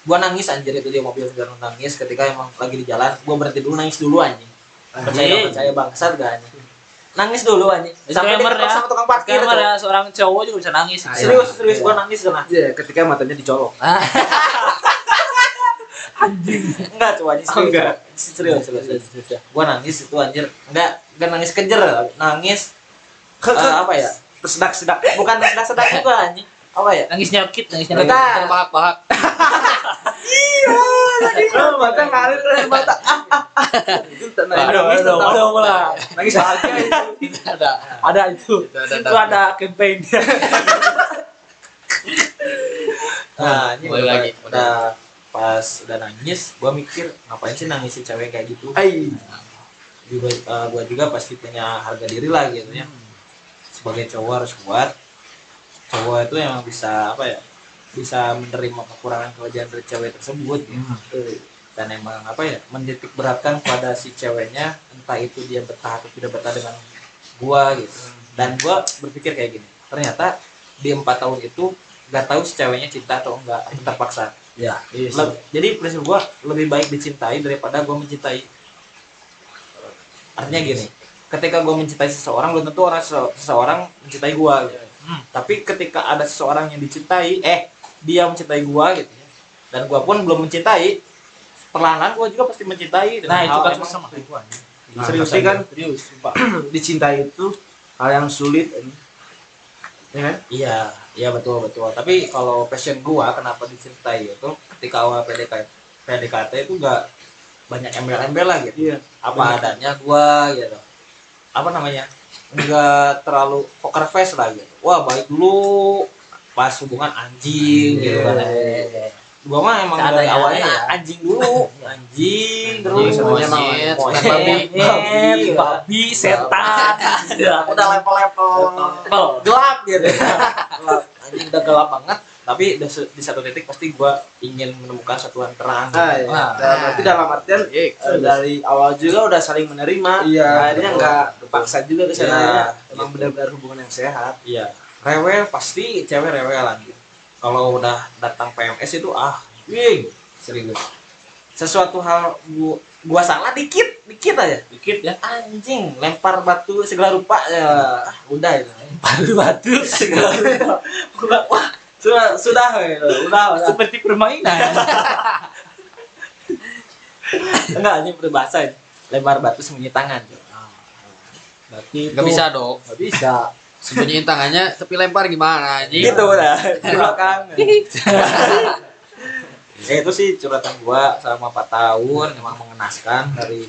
gua nangis anjir itu dia mobil sedang nangis ketika emang lagi di jalan gua berhenti dulu nangis dulu anjing percaya Anjing. percaya bangsat gak anjing nangis dulu anjing sampai diketok ya. sama tukang parkir ya seorang cowok juga bisa nangis. Serius serius Iya. gua nangis kena Iya, ketika matanya dicolok. enggak tuh anjing Oh, serius enggak. serius serius, serius, serius, gua nangis itu anjir enggak enggak nangis kejer nangis eh, apa ya Sedak-sedak. bukan sedang sedang juga anjing apa ya Nangis nyakit, nangis nyakit. Terbahak-bahak. Oh, mata ngalir dari mata. Ah, ah, ah. Itu tak nangis. Aduh, mulai. Nangis bahagia itu. ada ada itu Itu ada- ada campaign nah ini Mulai lagi. udah pas udah nangis gua mikir ngapain sih nangisin cewek kayak gitu? Ai. juga eh, gua juga pasti punya harga diri lah gitu ya. Sebagai cowok harus kuat. Cowok itu yang bisa apa ya bisa menerima kekurangan kelebihan dari cewek tersebut gitu. Eh, dan emang apa ya menitik beratkan pada si ceweknya entah itu dia betah atau tidak betah dengan gua gitu. Dan gua berpikir kayak gini ternyata di empat tahun itu nggak tahu si ceweknya cinta atau enggak atau terpaksa ya Le- jadi prinsip gua lebih baik dicintai daripada gua mencintai artinya gini ketika gua mencintai seseorang belum tentu orang sese- seseorang mencintai gua gitu. Hmm. tapi ketika ada seseorang yang dicintai eh dia mencintai gua gitu ya, dan gua pun belum mencintai perlahan gua juga pasti mencintai nah itu kan sama. gua Nah, serius sih kan? serius dicintai itu hal yang sulit ini. ya kan? Iya, iya betul betul. Tapi kalau passion gua kenapa dicintai itu ketika awal PDKT PDKT itu enggak banyak embel-embel lah gitu. iya Apa Benar. adanya gua gitu. Apa namanya? Enggak terlalu poker face lah gitu. Wah, baik dulu pas hubungan anjing gitu kan. Gua mah emang dari awalnya ya. anjing dulu, anjing terus semuanya monyet, babi, babi, babi setan. Udah level-level. Gelap gitu. Gelap anjing udah gelap banget. Tapi di, satu titik pasti gua ingin menemukan satuan terang. Ah, iya. Nah. Dalam arti dalam artian eh, dari awal juga udah saling menerima. Iya, akhirnya nggak terpaksa juga ke sana Iya, ya. emang benar-benar hubungan yang sehat. Iya. Rewel pasti cewek rewelan gitu kalau udah datang PMS itu ah wing serius. Sesuatu hal gua, gua salah dikit dikit aja. Dikit ya. Anjing lempar batu segala rupa ya ah, udah itu. Batu batu segala rupa. Wah sudah sudah gitu. udah udah. Seperti permainan. Enggak ini berbahasa lempar batu sembunyi tangan. Cuy. berarti Gak bisa dong. nggak bisa Sembunyiin tangannya tapi lempar gimana anjing? gitu udah di belakang ya itu sih curhatan gua selama 4 tahun emang mengenaskan dari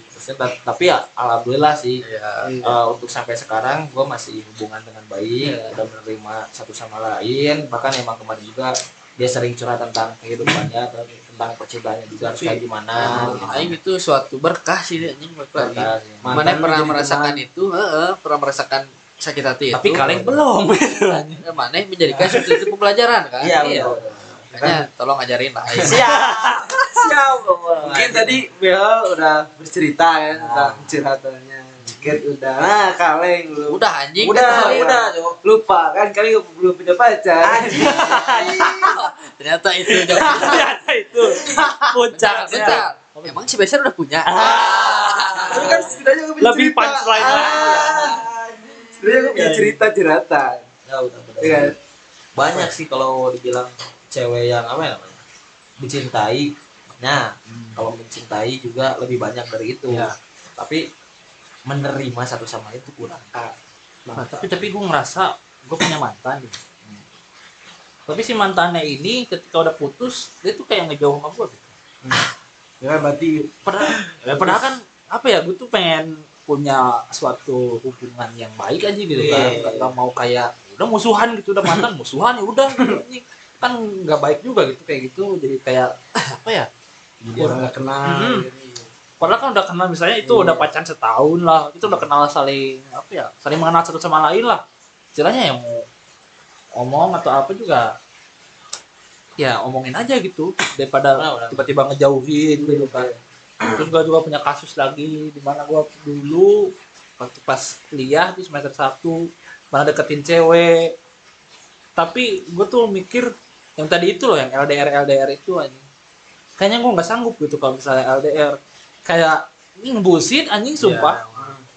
tapi ya alhamdulillah sih Iya. eh, untuk sampai sekarang gua masih hubungan dengan baik Iya. udah menerima satu sama lain bahkan emang kemarin juga dia sering curhat tentang kehidupannya atau tentang percintaannya juga harus kayak gimana gitu. Nah, Aing itu suatu berkah sih anjing lagi. Berkah Mana pernah merasakan itu, heeh, pernah merasakan sakit hati itu. tapi kalian belum Eh, Mana menjadikan itu pembelajaran kan? iya Iya. Makanya tolong ajarin lah. Siap siap mungkin tadi Bel udah bercerita ya tentang curhatannya Jiket udah nah kaleng lu Udah anjing. udah kan, udah Cok. lupa kan kali belum punya pacar Ternyata itu ternyata itu puncak Bentar. Emang si Beser udah punya? Tapi kan setidaknya Lebih cerita. punchline Ah. Setidaknya gue punya cerita curhatan ya udah betul. Iya kan? banyak sih kalau dibilang cewek yang apa ya namanya dicintai nah kalau mencintai juga lebih banyak dari itu Iya. tapi menerima satu sama itu kurang kak Nah, tapi tapi gue ngerasa gue punya mantan nih. Tapi si mantannya ini ketika udah putus dia tuh kayak ngejauh sama gue gitu. Ya kan berarti Padahal, ya, padahal kan apa ya gue tuh pengen punya suatu hubungan yang baik aja gitu kan. Iya. Gak mau kayak udah musuhan gitu udah mantan musuhan ya udah ini kan nggak baik juga gitu kayak gitu jadi kayak apa ya orang nggak kenal. Jadi- padahal kan udah kenal misalnya itu Iya. udah pacaran setahun lah itu udah kenal saling apa ya saling mengenal satu sama lain lah istilahnya yang mau ngomong atau apa juga ya omongin aja gitu daripada tiba-tiba ngejauhin gitu kan terus gua juga punya kasus lagi di mana gua dulu waktu pas kuliah di semester satu mana deketin cewek. Tapi gue tuh mikir yang tadi itu loh yang LDR LDR itu anjing kayaknya gue nggak sanggup gitu kalau misalnya LDR kayak ini bullshit anjing sumpah.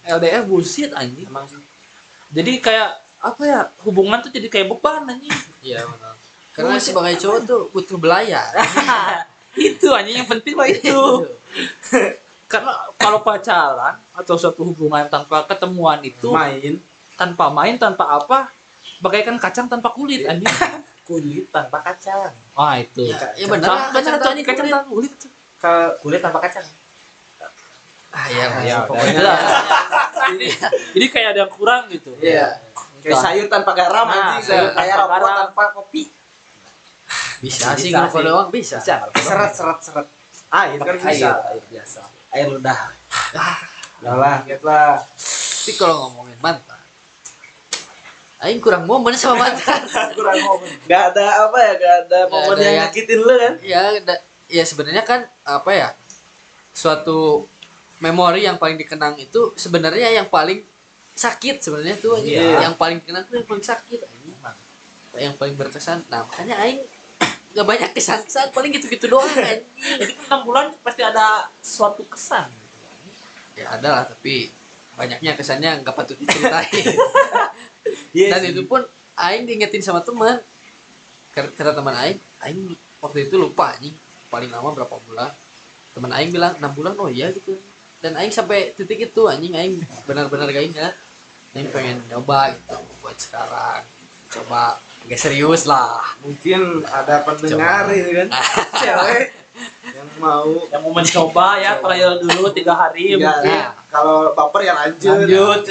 LDR bullshit anjing. Emang jadi kayak apa ya hubungan tuh jadi kayak beban anjing. Iya benar. Karena sebagai cowok tuh butuh belayar. itu anjing yang penting mah itu karena kalau pacaran atau suatu hubungan tanpa ketemuan itu main tanpa main tanpa apa bagaikan kacang tanpa kulit anjing kulit tanpa kacang wah itu Ya, ya bener lah, bener kacang tanpa kacang kulit. tanpa kulit ke kulit tanpa kacang Ah iya, Ya, iya. pokoknya lah. jadi, jadi kayak ada yang kurang gitu Iya. Kayak sayur tanpa garam Nah, anjing. sayur kayak tanpa rokok garam. tanpa kopi. Bisa sih sih. doang bisa. bisa Seret seret seret. Air kan air bisa. air biasa air ludah Udah lah, gitu lah. Tapi kalau ngomongin mantan, Aing kurang momen sama mantan. Kurang momen. Gak ada apa ya, gak ada Gak momen ada yang yang- nyakitin lu kan? ya, da- ya sebenarnya kan apa ya? Suatu memori yang paling dikenang itu sebenarnya yang paling sakit sebenarnya tuh. Iya. yang paling kena tuh yang paling sakit anjing. Emang. yang paling berkesan nah makanya aing gak banyak kesan-kesan paling gitu-gitu doang anjing. Jadi kan enam bulan pasti ada suatu kesan. ya ada lah tapi banyaknya kesannya nggak patut diceritain. Iya dan sih. itu pun aing diingetin sama teman. Kata kata teman aing aing waktu itu lupa anjing. Paling lama berapa bulan? Teman aing bilang enam bulan? Oh iya gitu. Dan aing sampai titik itu anjing. Aing benar-benar gak ingat. Aing pengen nyoba gitu buat sekarang. Coba agak serius lah. Mungkin ada pendengar itu kan. Cewek yang mau Yang mau mencoba ya trial dulu tiga hari Tiga mungkin. Nah, kalau baper ya lanjut. Lanjut.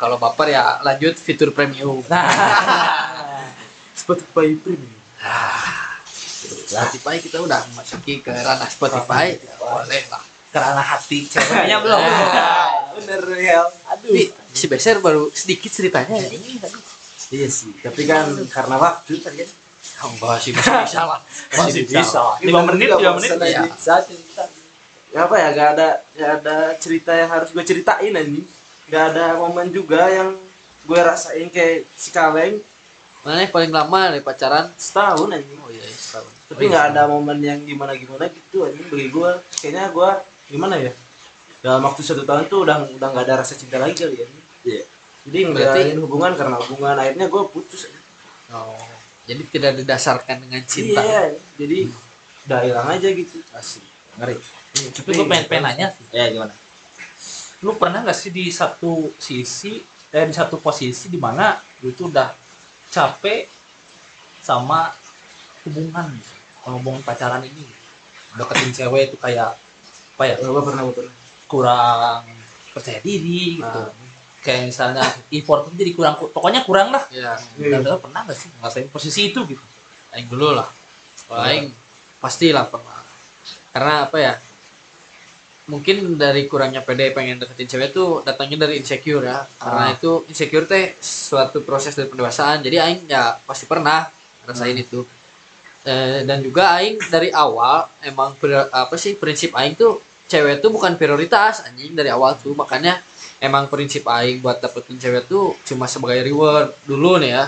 kalau baper ya lanjut fitur premium. Nah, Spotify Premium Spotify kita udah masuki ke ranah Spotify. Ya, boleh lah. Kerana hati ceweknya belum. Nah. bener ya Aduh. si Beser baru sedikit ceritanya iya sih tapi kan karena waktu tadi kan Oh, enggak sih masih bisa lah Masih bisa. Ini Lima menit, lima menit. Iya. aja. Bisa cerita. ya apa ya gak ada gak ada cerita yang harus gue ceritain anjing gak ada momen juga yang gue rasain kayak si kaleng mana yang paling lama dari pacaran setahun anjing oh iya setahun tapi nggak ada momen yang gimana gimana gitu anjing bagi gue kayaknya gue gimana ya dalam waktu satu tahun tuh udah udah nggak ada rasa cinta lagi kali ya Iya. Jadi Berarti- hubungan karena hubungan akhirnya gue putus oh jadi tidak didasarkan dengan cinta iya jadi udah hilang aja gitu asik ngeri Tapi gue pengen, pengen nanya. Ya gimana? Lu pernah gak sih di satu sisi, eh di satu posisi di mana lu itu udah capek sama hubungan, sama hubungan pacaran ini. Deketin cewek itu kayak apa ya? gue pernah gue pernah Kurang percaya diri gitu. Ah. Kayak misalnya effort itu jadi kurang, pokoknya kurang lah. ya Dan lu pernah gak sih ngerasain posisi itu gitu? aing dulu lah. Kalau aing pastilah pernah karena apa ya? Mungkin dari kurangnya pede pengen deketin cewek tuh datangnya dari insecure ya. Karena Ah. itu insecure teh suatu proses dari pendewasaan. Jadi aing ya pasti pernah rasain itu. Eh, dan juga aing dari awal emang apa sih prinsip aing tuh cewek tuh bukan prioritas anjing dari awal tuh. Makanya emang prinsip aing buat dapetin cewek tuh cuma sebagai reward dulu nih ya.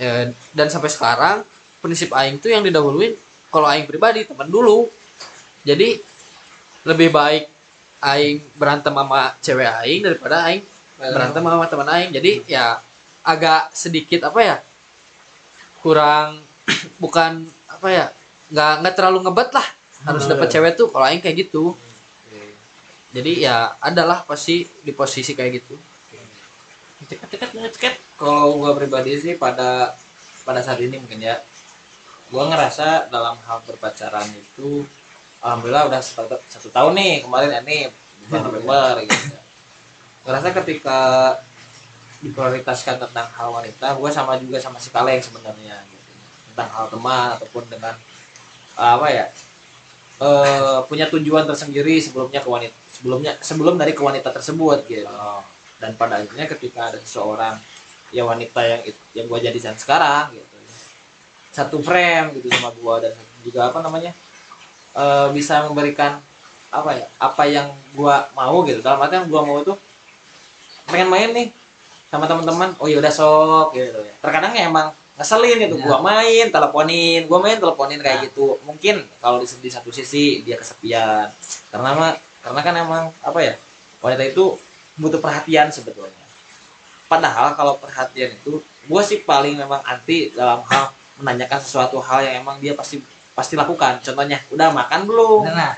Eh, dan sampai sekarang prinsip aing tuh yang didahuluin kalau aing pribadi teman dulu. Jadi lebih baik aing berantem sama cewek aing daripada aing berantem sama teman aing. Jadi ya agak sedikit apa ya kurang bukan apa ya nggak nggak terlalu ngebet lah harus Hmm. dapet cewek tuh kalau aing kayak gitu jadi ya adalah pasti di posisi kayak gitu. Kalau gua pribadi sih pada pada saat ini mungkin ya gua ngerasa dalam hal berpacaran itu alhamdulillah udah satu, satu tahun nih kemarin ya nih bulan November gitu. Ngerasa ketika diprioritaskan tentang hal wanita gua sama juga sama si Kaleng sebenarnya gitu. Tentang hal teman ataupun dengan apa ya eh punya tujuan tersendiri sebelumnya ke wanita sebelumnya sebelum dari ke wanita tersebut gitu. Dan pada akhirnya ketika ada seseorang ya wanita yang yang gua jadikan sekarang gitu. Satu frame gitu sama gua dan juga apa namanya eh, bisa memberikan apa ya apa yang gua mau gitu. Dalam artian gua mau itu pengen main nih sama teman-teman oh ya udah sok gitu ya. Terkadang ya emang ngeselin gitu Ya. gua main teleponin gua main teleponin kayak gitu. Mungkin kalau di, di satu sisi dia kesepian. Karena mah karena kan emang apa ya wanita itu butuh perhatian sebetulnya. Padahal kalau perhatian itu gua sih paling memang anti dalam hal menanyakan sesuatu hal yang emang dia pasti pasti lakukan. Contohnya udah makan belum? Nah,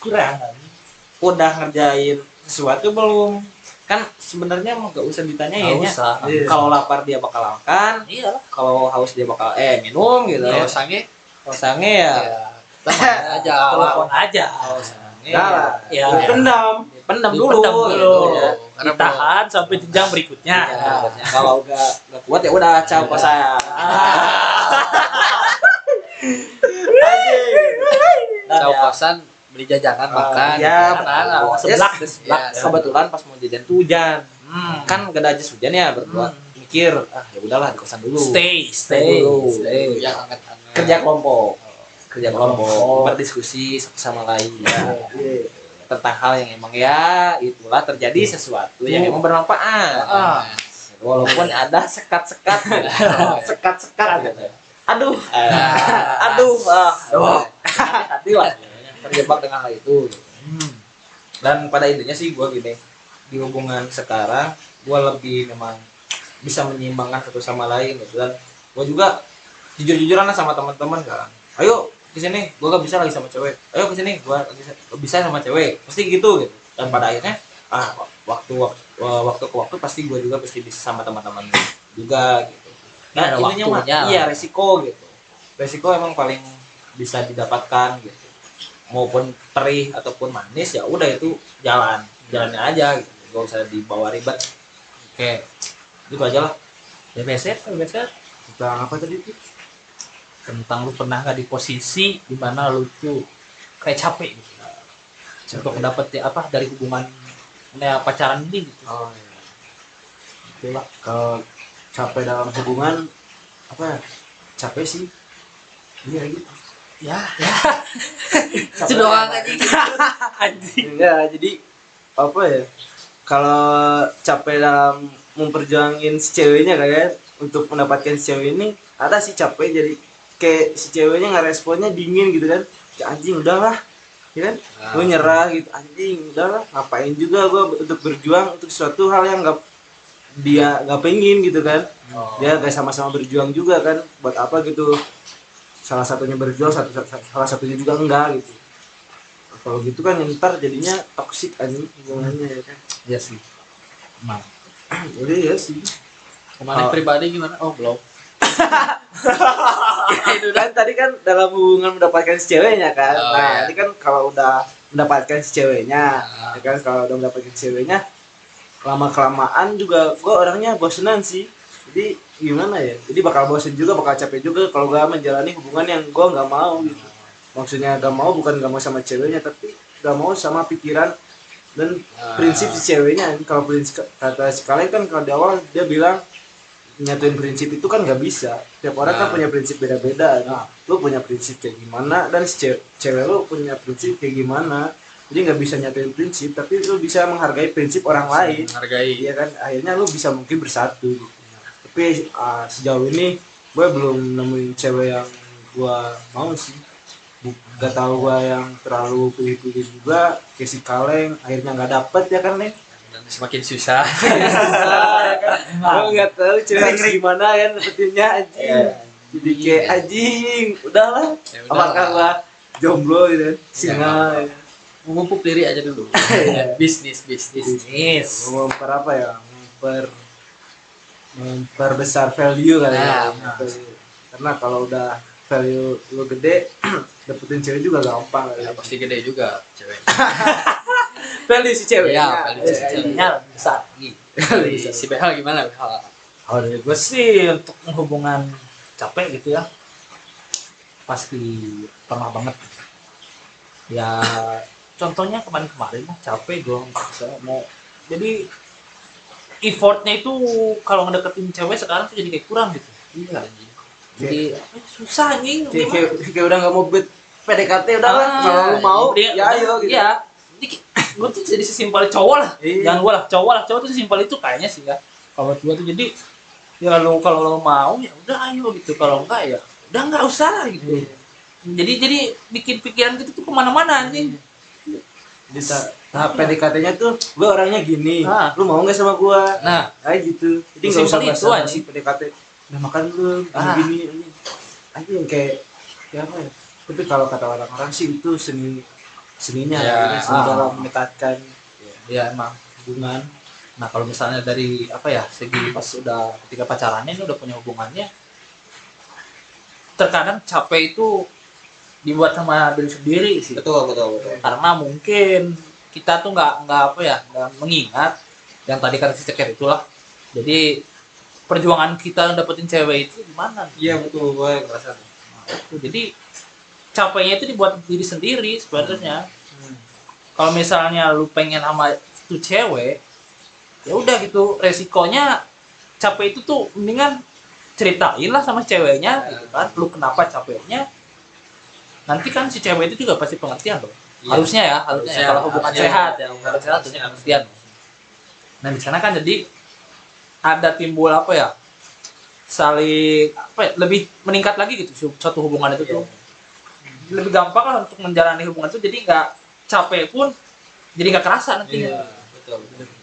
kurang. udah ngerjain sesuatu belum? Kan sebenarnya mah gak usah ditanyain Nggak ya usah. Iya. kalau lapar dia bakal makan Iya. kalau haus dia bakal eh minum gitu. Kalau ya sange kalau sange ya. Ya aja Telepon aja. Nah lah, Ya. pendam. pendam dulu, Dipendam dulu. ya. Karena Ditahan sampai jenjang berikutnya. Ya, kalau gak, gak kuat ya udah caw kosan Dan Tahu ya, kosan beli jajanan Ah, makan iya, gitu. benar. Oh, seblak. Iya, kebetulan pas mau jajan tuh hujan Hmm. kan gak ada aja hujan ya berdua mikir ah ya udahlah di kosan dulu Stay, Stay stay. dulu. Stay. anget-anget kerja kelompok kerja kelompok berdiskusi satu sama lain ya. Iya. tentang hal yang emang ya itulah terjadi sesuatu yang emang bermanfaat. Ah. walaupun ada sekat-sekat. Sekat-sekat. Gitu. aduh. Aduh aduh. Hati lah terjebak dengan hal itu. Gitu. dan pada intinya sih gue gini di hubungan sekarang gue lebih memang bisa menyeimbangkan satu sama lain gitu. Dan gue juga jujur-jujuran sama teman-teman kan. Ayo ke sini gue gak bisa lagi sama cewek. Ayo ke sini gue bisa, bisa sama cewek. Pasti gitu gitu. Dan pada akhirnya ah waktu waktu waktu ke waktu pasti gue juga pasti bisa sama teman-teman juga gitu. Intinya mah waktunya lah. iya resiko gitu. Resiko emang paling bisa didapatkan gitu. Maupun perih ataupun manis ya udah itu jalan. Jalannya aja gitu. Gak usah dibawa ribet. Oke. itu aja lah. DBZ, DBZ tentang apa tadi itu tentang lu pernah nggak di posisi di mana lu tuh kayak capek gitu. Untuk dapet ya apa dari hubungan ya, pacaran ini gitu. oh iya Itulah. kalau capek dalam hubungan apa ya capek sih iya gitu Ya, Capek doang dalam- anjing. enggak jadi apa ya kalau capek dalam memperjuangin si ceweknya kayak untuk mendapatkan si cewek ini ada sih capek jadi kayak si ceweknya nggak responnya dingin gitu kan ya anjing udahlah ya kan gue nyerah gitu anjing udahlah ngapain juga gue untuk berjuang untuk suatu hal yang nggak dia nggak pengen gitu kan dia kayak sama-sama berjuang juga kan buat apa gitu salah satunya berjuang satu salah satunya juga enggak gitu kalau gitu kan yang ntar jadinya toksik anjing hubungannya ya kan Iya sih. Emang. jadi ya sih Kemarin Oh. pribadi gimana? Oh belum. itu kan tadi kan dalam hubungan mendapatkan si ceweknya kan Oh, nah iya. ini kan kalau udah mendapatkan si ceweknya Ah. ya kan kalau udah mendapatkan si ceweknya lama kelamaan juga gue orangnya bosenan sih jadi gimana ya jadi bakal bosen juga bakal capek juga kalau gue menjalani hubungan yang gue nggak mau gitu maksudnya gak mau bukan gak mau sama ceweknya tapi gak mau sama pikiran dan Ah. prinsip si ceweknya kalau prinsip kata si kalian kan kalau di awal dia bilang nyatuin prinsip itu kan nggak bisa. Tiap orang kan Nah. punya prinsip beda-beda. Nah, lu punya prinsip kayak gimana dan si cewek, cewek lu punya prinsip kayak gimana. Jadi nggak bisa nyatuin prinsip tapi lu bisa menghargai prinsip orang lain. Menghargai. iya kan? Akhirnya lu bisa mungkin bersatu gitu. tapi ah, sejauh ini gue belum nemuin cewek yang gue mau sih. Gak tahu gue yang terlalu pilih-pilih juga kayak si kaleng akhirnya nggak dapet ya kan Dan semakin susah. gue nggak tahu gimana ya dapetinnya anjing Iya. jadi kayak anjing udahlah Ya udah apakah lah. gua jomblo gitu kan singa ya. Memupuk diri aja dulu. bisnis, bisnis. Bisnis. memper apa ya memper memperbesar value kali ya Nah, karena kalau udah value lu gede dapetin cewek juga gampang Ya, ya. pasti gede juga cewek. value si cewek Iya, value si cewek. Jadinya besar. Si, si Behal gimana? Kalau dari gue sih untuk hubungan capek gitu ya pasti pernah banget. Ya contohnya kemarin-kemarin lah capek gue mau jadi effortnya itu kalau ngedeketin cewek sekarang tuh jadi kayak kurang gitu. Iya. Jadi apa ya, susah nih. kayak, kayak, udah nggak mau bet PDKT udah lah kalau lu mau ya ayo gitu Iya. Gue tuh jadi sesimpel cowok lah. Iya. Jangan gue lah, cowok lah. Cowok tuh sesimpel itu kayaknya sih ya. Kalau gue tuh jadi ya lo kalau lo mau ya udah ayo gitu. Kalau enggak ya udah enggak usah lah gitu. Iya. Jadi jadi bikin pikiran gitu tuh ke mana-mana anjing. bisa nah PDKT-nya tuh gue orangnya gini Ah. lu mau nggak sama gua Nah, kayak gitu jadi nggak usah basa-basi anjing. PDKT udah makan belum gini Ah. gini ini aja yang kayak kayak apa ya tapi kalau kata orang-orang sih itu seni seninya Ya, seni ah. dalam mendekatkan ya emang hubungan. Nah kalau misalnya dari apa ya segi pas udah ketika pacarannya ini udah punya hubungannya, terkadang capek itu dibuat sama diri sendiri sih. betul betul betul karena mungkin kita tuh nggak nggak apa ya nggak mengingat yang tadi kata si ceker itulah jadi perjuangan kita dapetin cewek itu gimana iya betul gue ngerasa Nah, jadi capeknya itu dibuat diri sendiri sebenarnya. Kalau misalnya lu pengen sama tuh cewek ya udah gitu resikonya capek itu tuh mendingan ceritain lah sama ceweknya gitu kan. Lu kenapa capeknya? Nanti kan si cewek itu juga pasti pengertian loh Iya. harusnya ya harusnya ya, kalau hubungan harusnya. sehat ya hubungan sehat harusnya pengertian. Nah di sana kan jadi ada timbul apa ya? Saling apa ya, lebih meningkat lagi gitu su- suatu hubungan itu tuh lebih gampang lah untuk menjalani hubungan itu jadi nggak capek pun jadi nggak kerasa nantinya Iya, betul.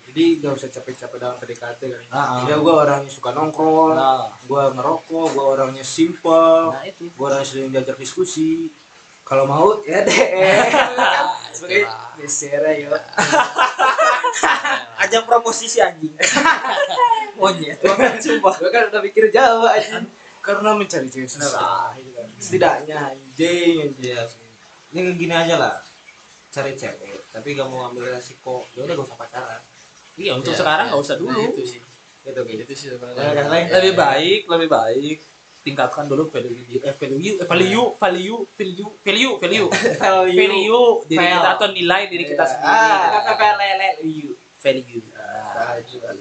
Jadi nggak usah capek-capek dalam PDKT kan. Ah, Ya gue orangnya suka nongkrong, nah, gue ngerokok, gue orangnya simple, nah itu gue orangnya sering diajak diskusi. Kalau mau ya deh. Sebagai ayo. Ajang promosi si anjing. Monyet. Sumpah, gue kan udah mikir jauh aja. Karena mencari cewek susah, gitu kan. Setidaknya anjing, anjing. Iya. Ini gini aja lah. Cari cewek, tapi gak mau ambil resiko. Ya udah gak usah pacaran. iya untuk Iya, sekarang iya. nggak usah dulu Nah, itu sih Gitu gitu. itu sih Nah, sebenarnya lain lebih baik lebih baik tingkatkan dulu value eh, value eh, value value value value value value diri kita atau nilai diri kita Iya. sendiri Ah. value value Nah, itu kan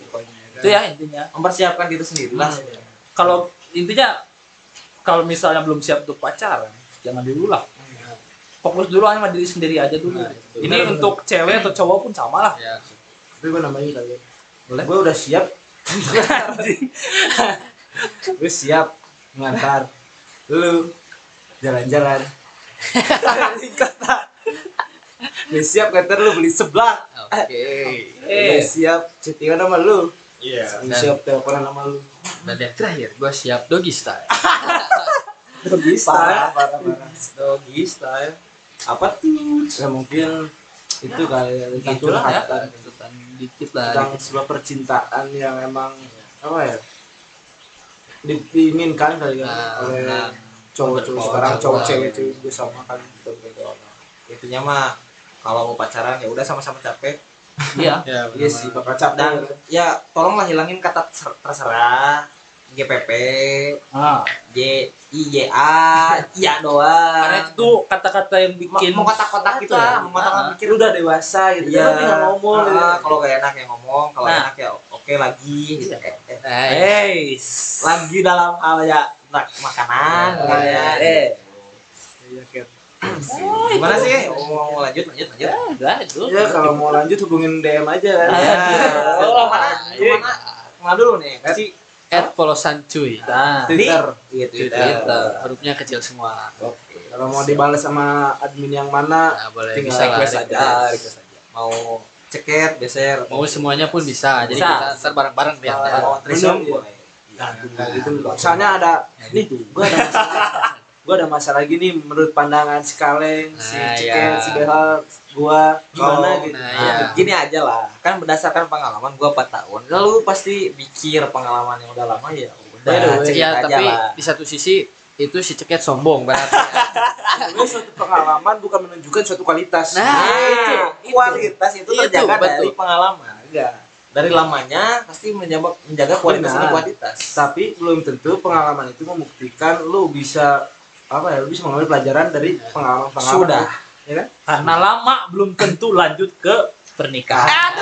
itu ya intinya mempersiapkan diri sendiri lah. kalau intinya kalau misalnya belum siap untuk pacaran jangan dulu lah fokus dulu sama diri sendiri aja dulu Nah, itu. ini Benar, untuk cewek atau cowok pun sama lah ya Tapi gue namanya kali. Boleh. Gue udah siap. gue siap mengantar lu jalan-jalan. kota. Gue siap ngantar lu beli seblak. oke Gue siap chattingan sama lu. Iya. Gue siap teleponan sama lu. dan yang terakhir gue siap doggy style parah, parah. Doggy style. Apa tuh? Ya mungkin itu kali ya tentang Gitulah ya. curhatan. Tuntutan dikit lah tentang dikit. sebuah percintaan yang emang apa ya di- diinginkan kali ya Nah, oleh nah. cowok-cowok sekarang cowok. cewek juga sama kan gitu gitu Intinya mah kalau mau pacaran ya udah sama-sama capek. Iya ya iya sih bakal capek Dan ya tolonglah hilangin kata ter- terserah, GPP, nah, J, I, J, A, iya doang. karena itu kata-kata yang bikin mau kotak-kotak gitu ya, mau kotak-kotak Nah. mikir lu udah dewasa gitu Iya, jangan tinggal ngomong gitu. Ah, kalau gak enak ya ngomong, kalau Nah. enak ya oke lagi gitu. Eh, eh, eh hey lagi dalam hal ya mak- makanan, Nah, gitu ya. iya. Eh, Iya, Kat. gimana sih? Oh, mau lanjut, lanjut, lanjut. ya udah itu ya kalau mau lanjut hubungin DM aja Ya. Oh, mana? Mana? Mana dulu nih? Kasih at polosan cuy nah Twitter gitu. Twitter hurufnya kecil semua Oke. kalau mau dibalas sama admin yang mana nah boleh Tinggal bisa request aja, request. request aja. Mau ceket, beser, mau semuanya pun bisa jadi kita ntar bareng-bareng biar Bisa. mau Bener, boleh. Nah, gitu. Soalnya ada nih, gua ada masalah. gua ada masalah gini menurut pandangan si Kaleng, si Nah, Ciken, iya. si Behal, gua gimana Oh, gitu. nah, Nah, iya. gini aja lah, kan berdasarkan pengalaman gua 4 tahun. Lalu pasti pikir pengalaman yang udah lama ya udah way, cerita ya aja tapi lah. di satu sisi itu si ceket sombong berarti Sebenarnya suatu pengalaman bukan menunjukkan suatu kualitas. Nah, Nah, itu, itu, kualitas itu, Itu, terjaga betul. dari pengalaman. Enggak. Dari lamanya pasti menjaga menjaga kualitas Benar. kuantitas. Tapi belum tentu pengalaman itu membuktikan lu bisa apa ya, bisa mengambil pelajaran dari pengalaman-pengalaman. Sudah. Ya kan? karena lama belum tentu lanjut ke pernikahan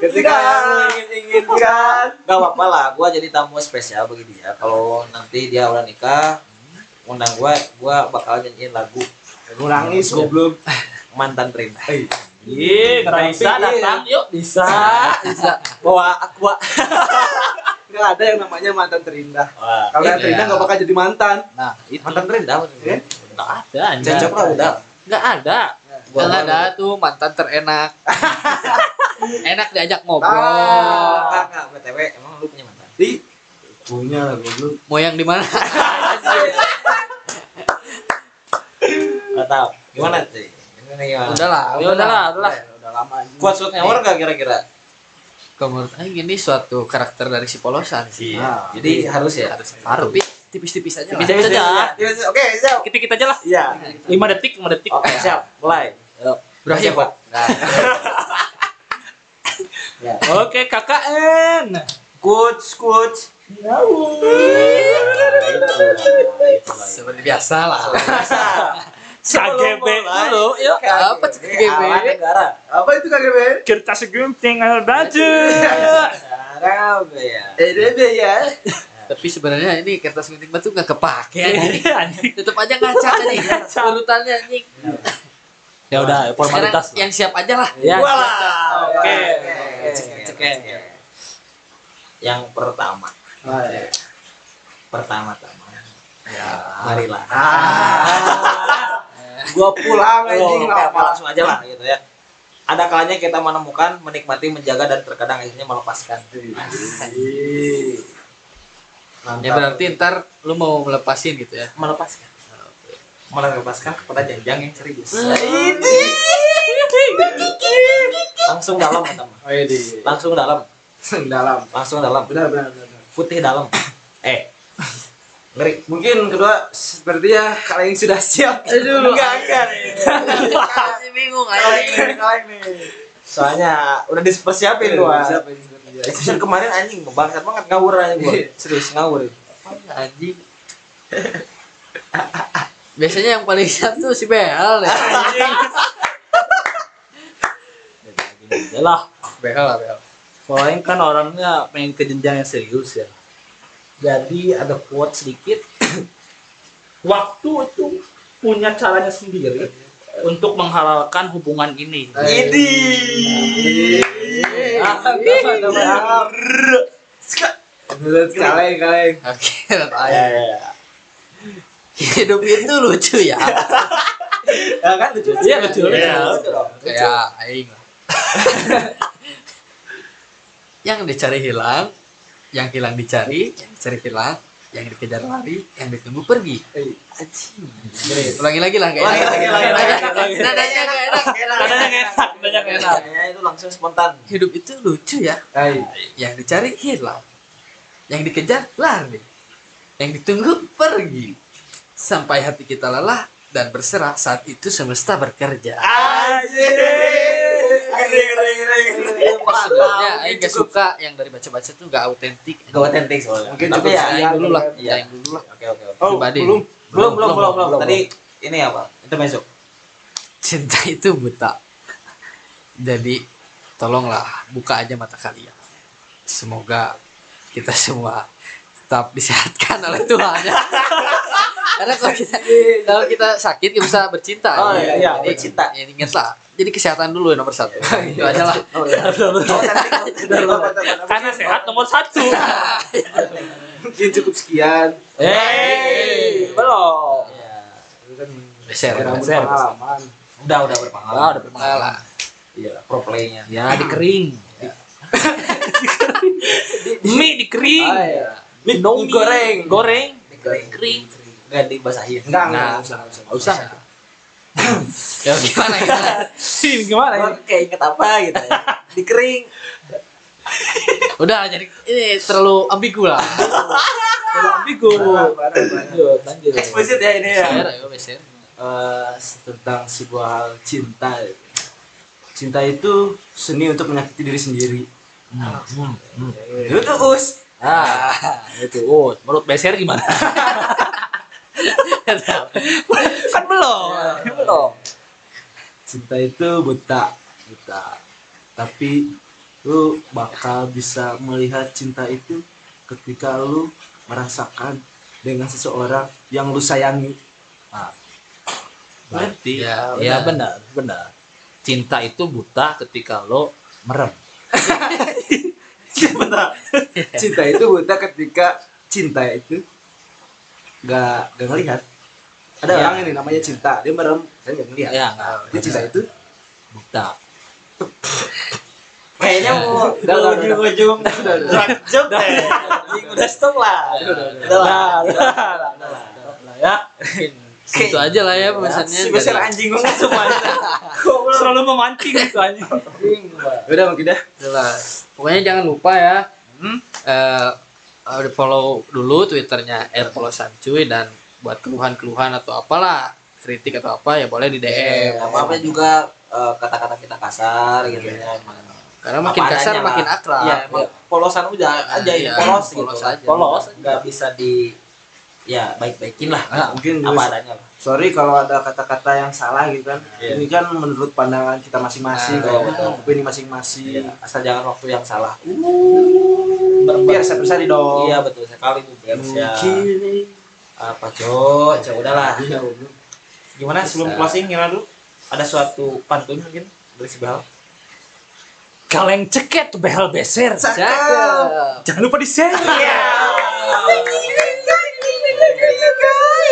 Ketika yang lu ingin-inginkan Gak apa-apa lah, gua jadi tamu spesial bagi dia. Kalau nanti dia udah nikah, undang gua, gua bakal nyanyiin lagu nangis goblok. mantan terindah. Iya, bisa datang yuk, bisa. Bisa. Bawa aqua. Enggak ada yang namanya mantan terindah. Wah, Kalau yang Iya. terindah nggak bakal jadi mantan. Nah, itu mantan terindah. Ya? nggak ada. Cocok lah udah. Nggak ada. kan ada tuh mantan terenak enak diajak ngobrol Ah. Enggak, enggak, BTW, emang lu punya mantan? Di punya lah goblok. mau yang di mana Enggak tahu. Gimana sih? Udah lah udah lah, udah lah. Udah lama aja. Kuat ngawur enggak kira-kira? Kalau menurut Aing ini suatu karakter dari si polosan sih Nah, Jadi harus ya. harus tapi tipis-tipis aja Tipis-tipis aja. Iya, Oke, siap. Kita-kita aja lah. Iya. 5 detik, 5 detik. Oke, siap. Mulai. Berakhir pak Nah. Ya. Oke, KKN. Coach, coach. seperti biasa lah KGB dulu, yuk. Apa KGB? Apa itu KGB? Kertas gunting air baju. Apa ya? Eh, ya. Tapi sebenarnya ini kertas gunting batu nggak kepake anjing. Anjing. Tetep aja ngaca anjing. Urutannya anjing. ya udah Sekarang formalitas yang siap aja lah. ya. Oke. Cek, cek, cek. Yang pertama, Ah, iya. pertama-tama. ya Marilah. Gua pulang Oh, anjing apa? langsung aja lah gitu ya. Ada kalanya kita menemukan, menikmati, menjaga dan terkadang akhirnya melepaskan. Ya berarti ntar lu mau melepasin gitu ya. melepaskan. Melepaskan kepada janjang yang serius. Langsung dalam teman. Oh iya Langsung dalam, dalam. langsung dalam. Benar benar benar. Putih dalam. Eh. Ngeri. Mungkin kedua sepertinya kalian sudah siap. Aduh. enggak enggak. Masih bingung. Kalian nih. Soalnya udah dipersiapin gua. Siapa yang seperti Episode kemarin anjing bangsat banget ngawur aja gua. Serius ngawur. Anjing. Biasanya yang paling siap tuh si Behal ya. ya lah Behal lah Behal. kalau yang kan orangnya pengen ke jenjang yang serius ya jadi ada quote sedikit waktu itu punya caranya sendiri untuk menghalalkan hubungan ini Ini. Menurut kalian kalian. Oke, Ya, ya, ya. hidup itu lucu ya. Ya kan lucu. Iya, lucu. Iya, Lucu. Kayak aing yang dicari hilang, yang hilang dicari, yang dicari hilang, yang dikejar lari, yang ditunggu pergi. Anjing. Ulangi lagi lah kayak Ulangi lagi, lagi. Nadanya nggak enak. Kadang yang enak, kadang yang enak. Ya, itu langsung spontan. Hidup itu lucu ya. Yang dicari hilang, yang dikejar lari, yang ditunggu pergi. Sampai hati kita lelah dan berserah saat itu semesta bekerja. Anjing. Ngeri, ngeri, ngeri. Sebenarnya Aing gak suka yang dari baca-baca tuh gak autentik. Gak otentik soalnya. Mungkin Tapi ya, Aing dulu lah, Iya. Aing dulu lah. Oke, oke, oke. Oh. Belum, belum, belum, belum. belum, Tadi ini apa? Itu masuk. Cinta itu buta. Jadi tolonglah buka aja mata kalian. Semoga kita semua tetap disehatkan oleh Tuhan ya. Karena kalau kita kalau kita sakit kita bisa bercinta. Oh, ya. iya, iya, Jadi, bercinta. Ya, ingatlah. Jadi kesehatan dulu ya nomor satu. Itu aja lah. Oh, iya. Karena sehat nomor satu. Mungkin cukup sekian. Hei, belum. Iya. Itu kan Beser, berambut beser. pengalaman. Udah, udah Ah, berpengalaman. udah berpengalaman. Iya, pro playnya. Ya, dikering. Mie dikering. Ah, iya. Mie Indomie goreng. Goreng. Dikering. Kering. Enggak dibasahin. Enggak Nah, usah, enggak usah. Nggak usah. Ya gimana gimana? Sih, gimana ini? kayak inget apa gitu ya. Dikering. Udah jadi ini terlalu ambigu lah. Kalau ambigu. Parah, parah. Lanjut, lanjut. Eksplisit ya ini ya. Beser. Eh, tentang sebuah hal cinta. Cinta itu seni untuk menyakiti diri sendiri. Hmm, hmm, hmm. Itu tuh us. Ah, itu. Oh, menurut Beser gimana? kan belum. Belum. Cinta itu buta, buta. Tapi lu bakal bisa melihat cinta itu ketika lu merasakan dengan seseorang yang lu sayangi. Berarti Ya, ya, benar. benar, benar. Cinta itu buta ketika lo merem. Bentar. Cinta itu buta ketika cinta itu gak gak ngelihat. Ada Ya. orang ini namanya cinta, dia merem, saya gak ngelihat. Ya. Dia cinta itu Buta. Kayaknya mau Udah, udah, udah. ujung-ujung job deh. Anjing, Udah stop lah. Udah lah. Nah, lah ya. Itu aja lah ya pembahasannya. Si besar Dari- anjing banget semuanya. Selalu memancing gitu aja. udah mungkin dah. Itulah. Pokoknya jangan lupa ya. Hmm? eh uh, follow dulu twitternya @follow_sancuy dan buat keluhan-keluhan atau apalah kritik atau apa ya boleh di DM. Apa-apa juga eh, kata-kata kita kasar gitu ya. Karena makin Apa kasar makin akrab. Iya, emang polosan udah aja ini Iya, polos gitu. polos aja. Polos nggak bisa di ya baik-baikin lah. Ah, mungkin apa adanya lah. sorry kalau ada kata-kata yang salah gitu kan. Iya. ini kan menurut pandangan kita masing-masing Ah, kan betul. opini masing-masing. Iya, asal jangan waktu yang salah. Biar saya bersari dong. Iya betul. Sekali bu biar ya mungkin. Apa cok? Cok udahlah. Iya, gimana sebelum Bisa. closing gimana dulu? Ada suatu pantun mungkin? Dari si Behal kaleng ceket behal beser Cakep. jangan lupa di share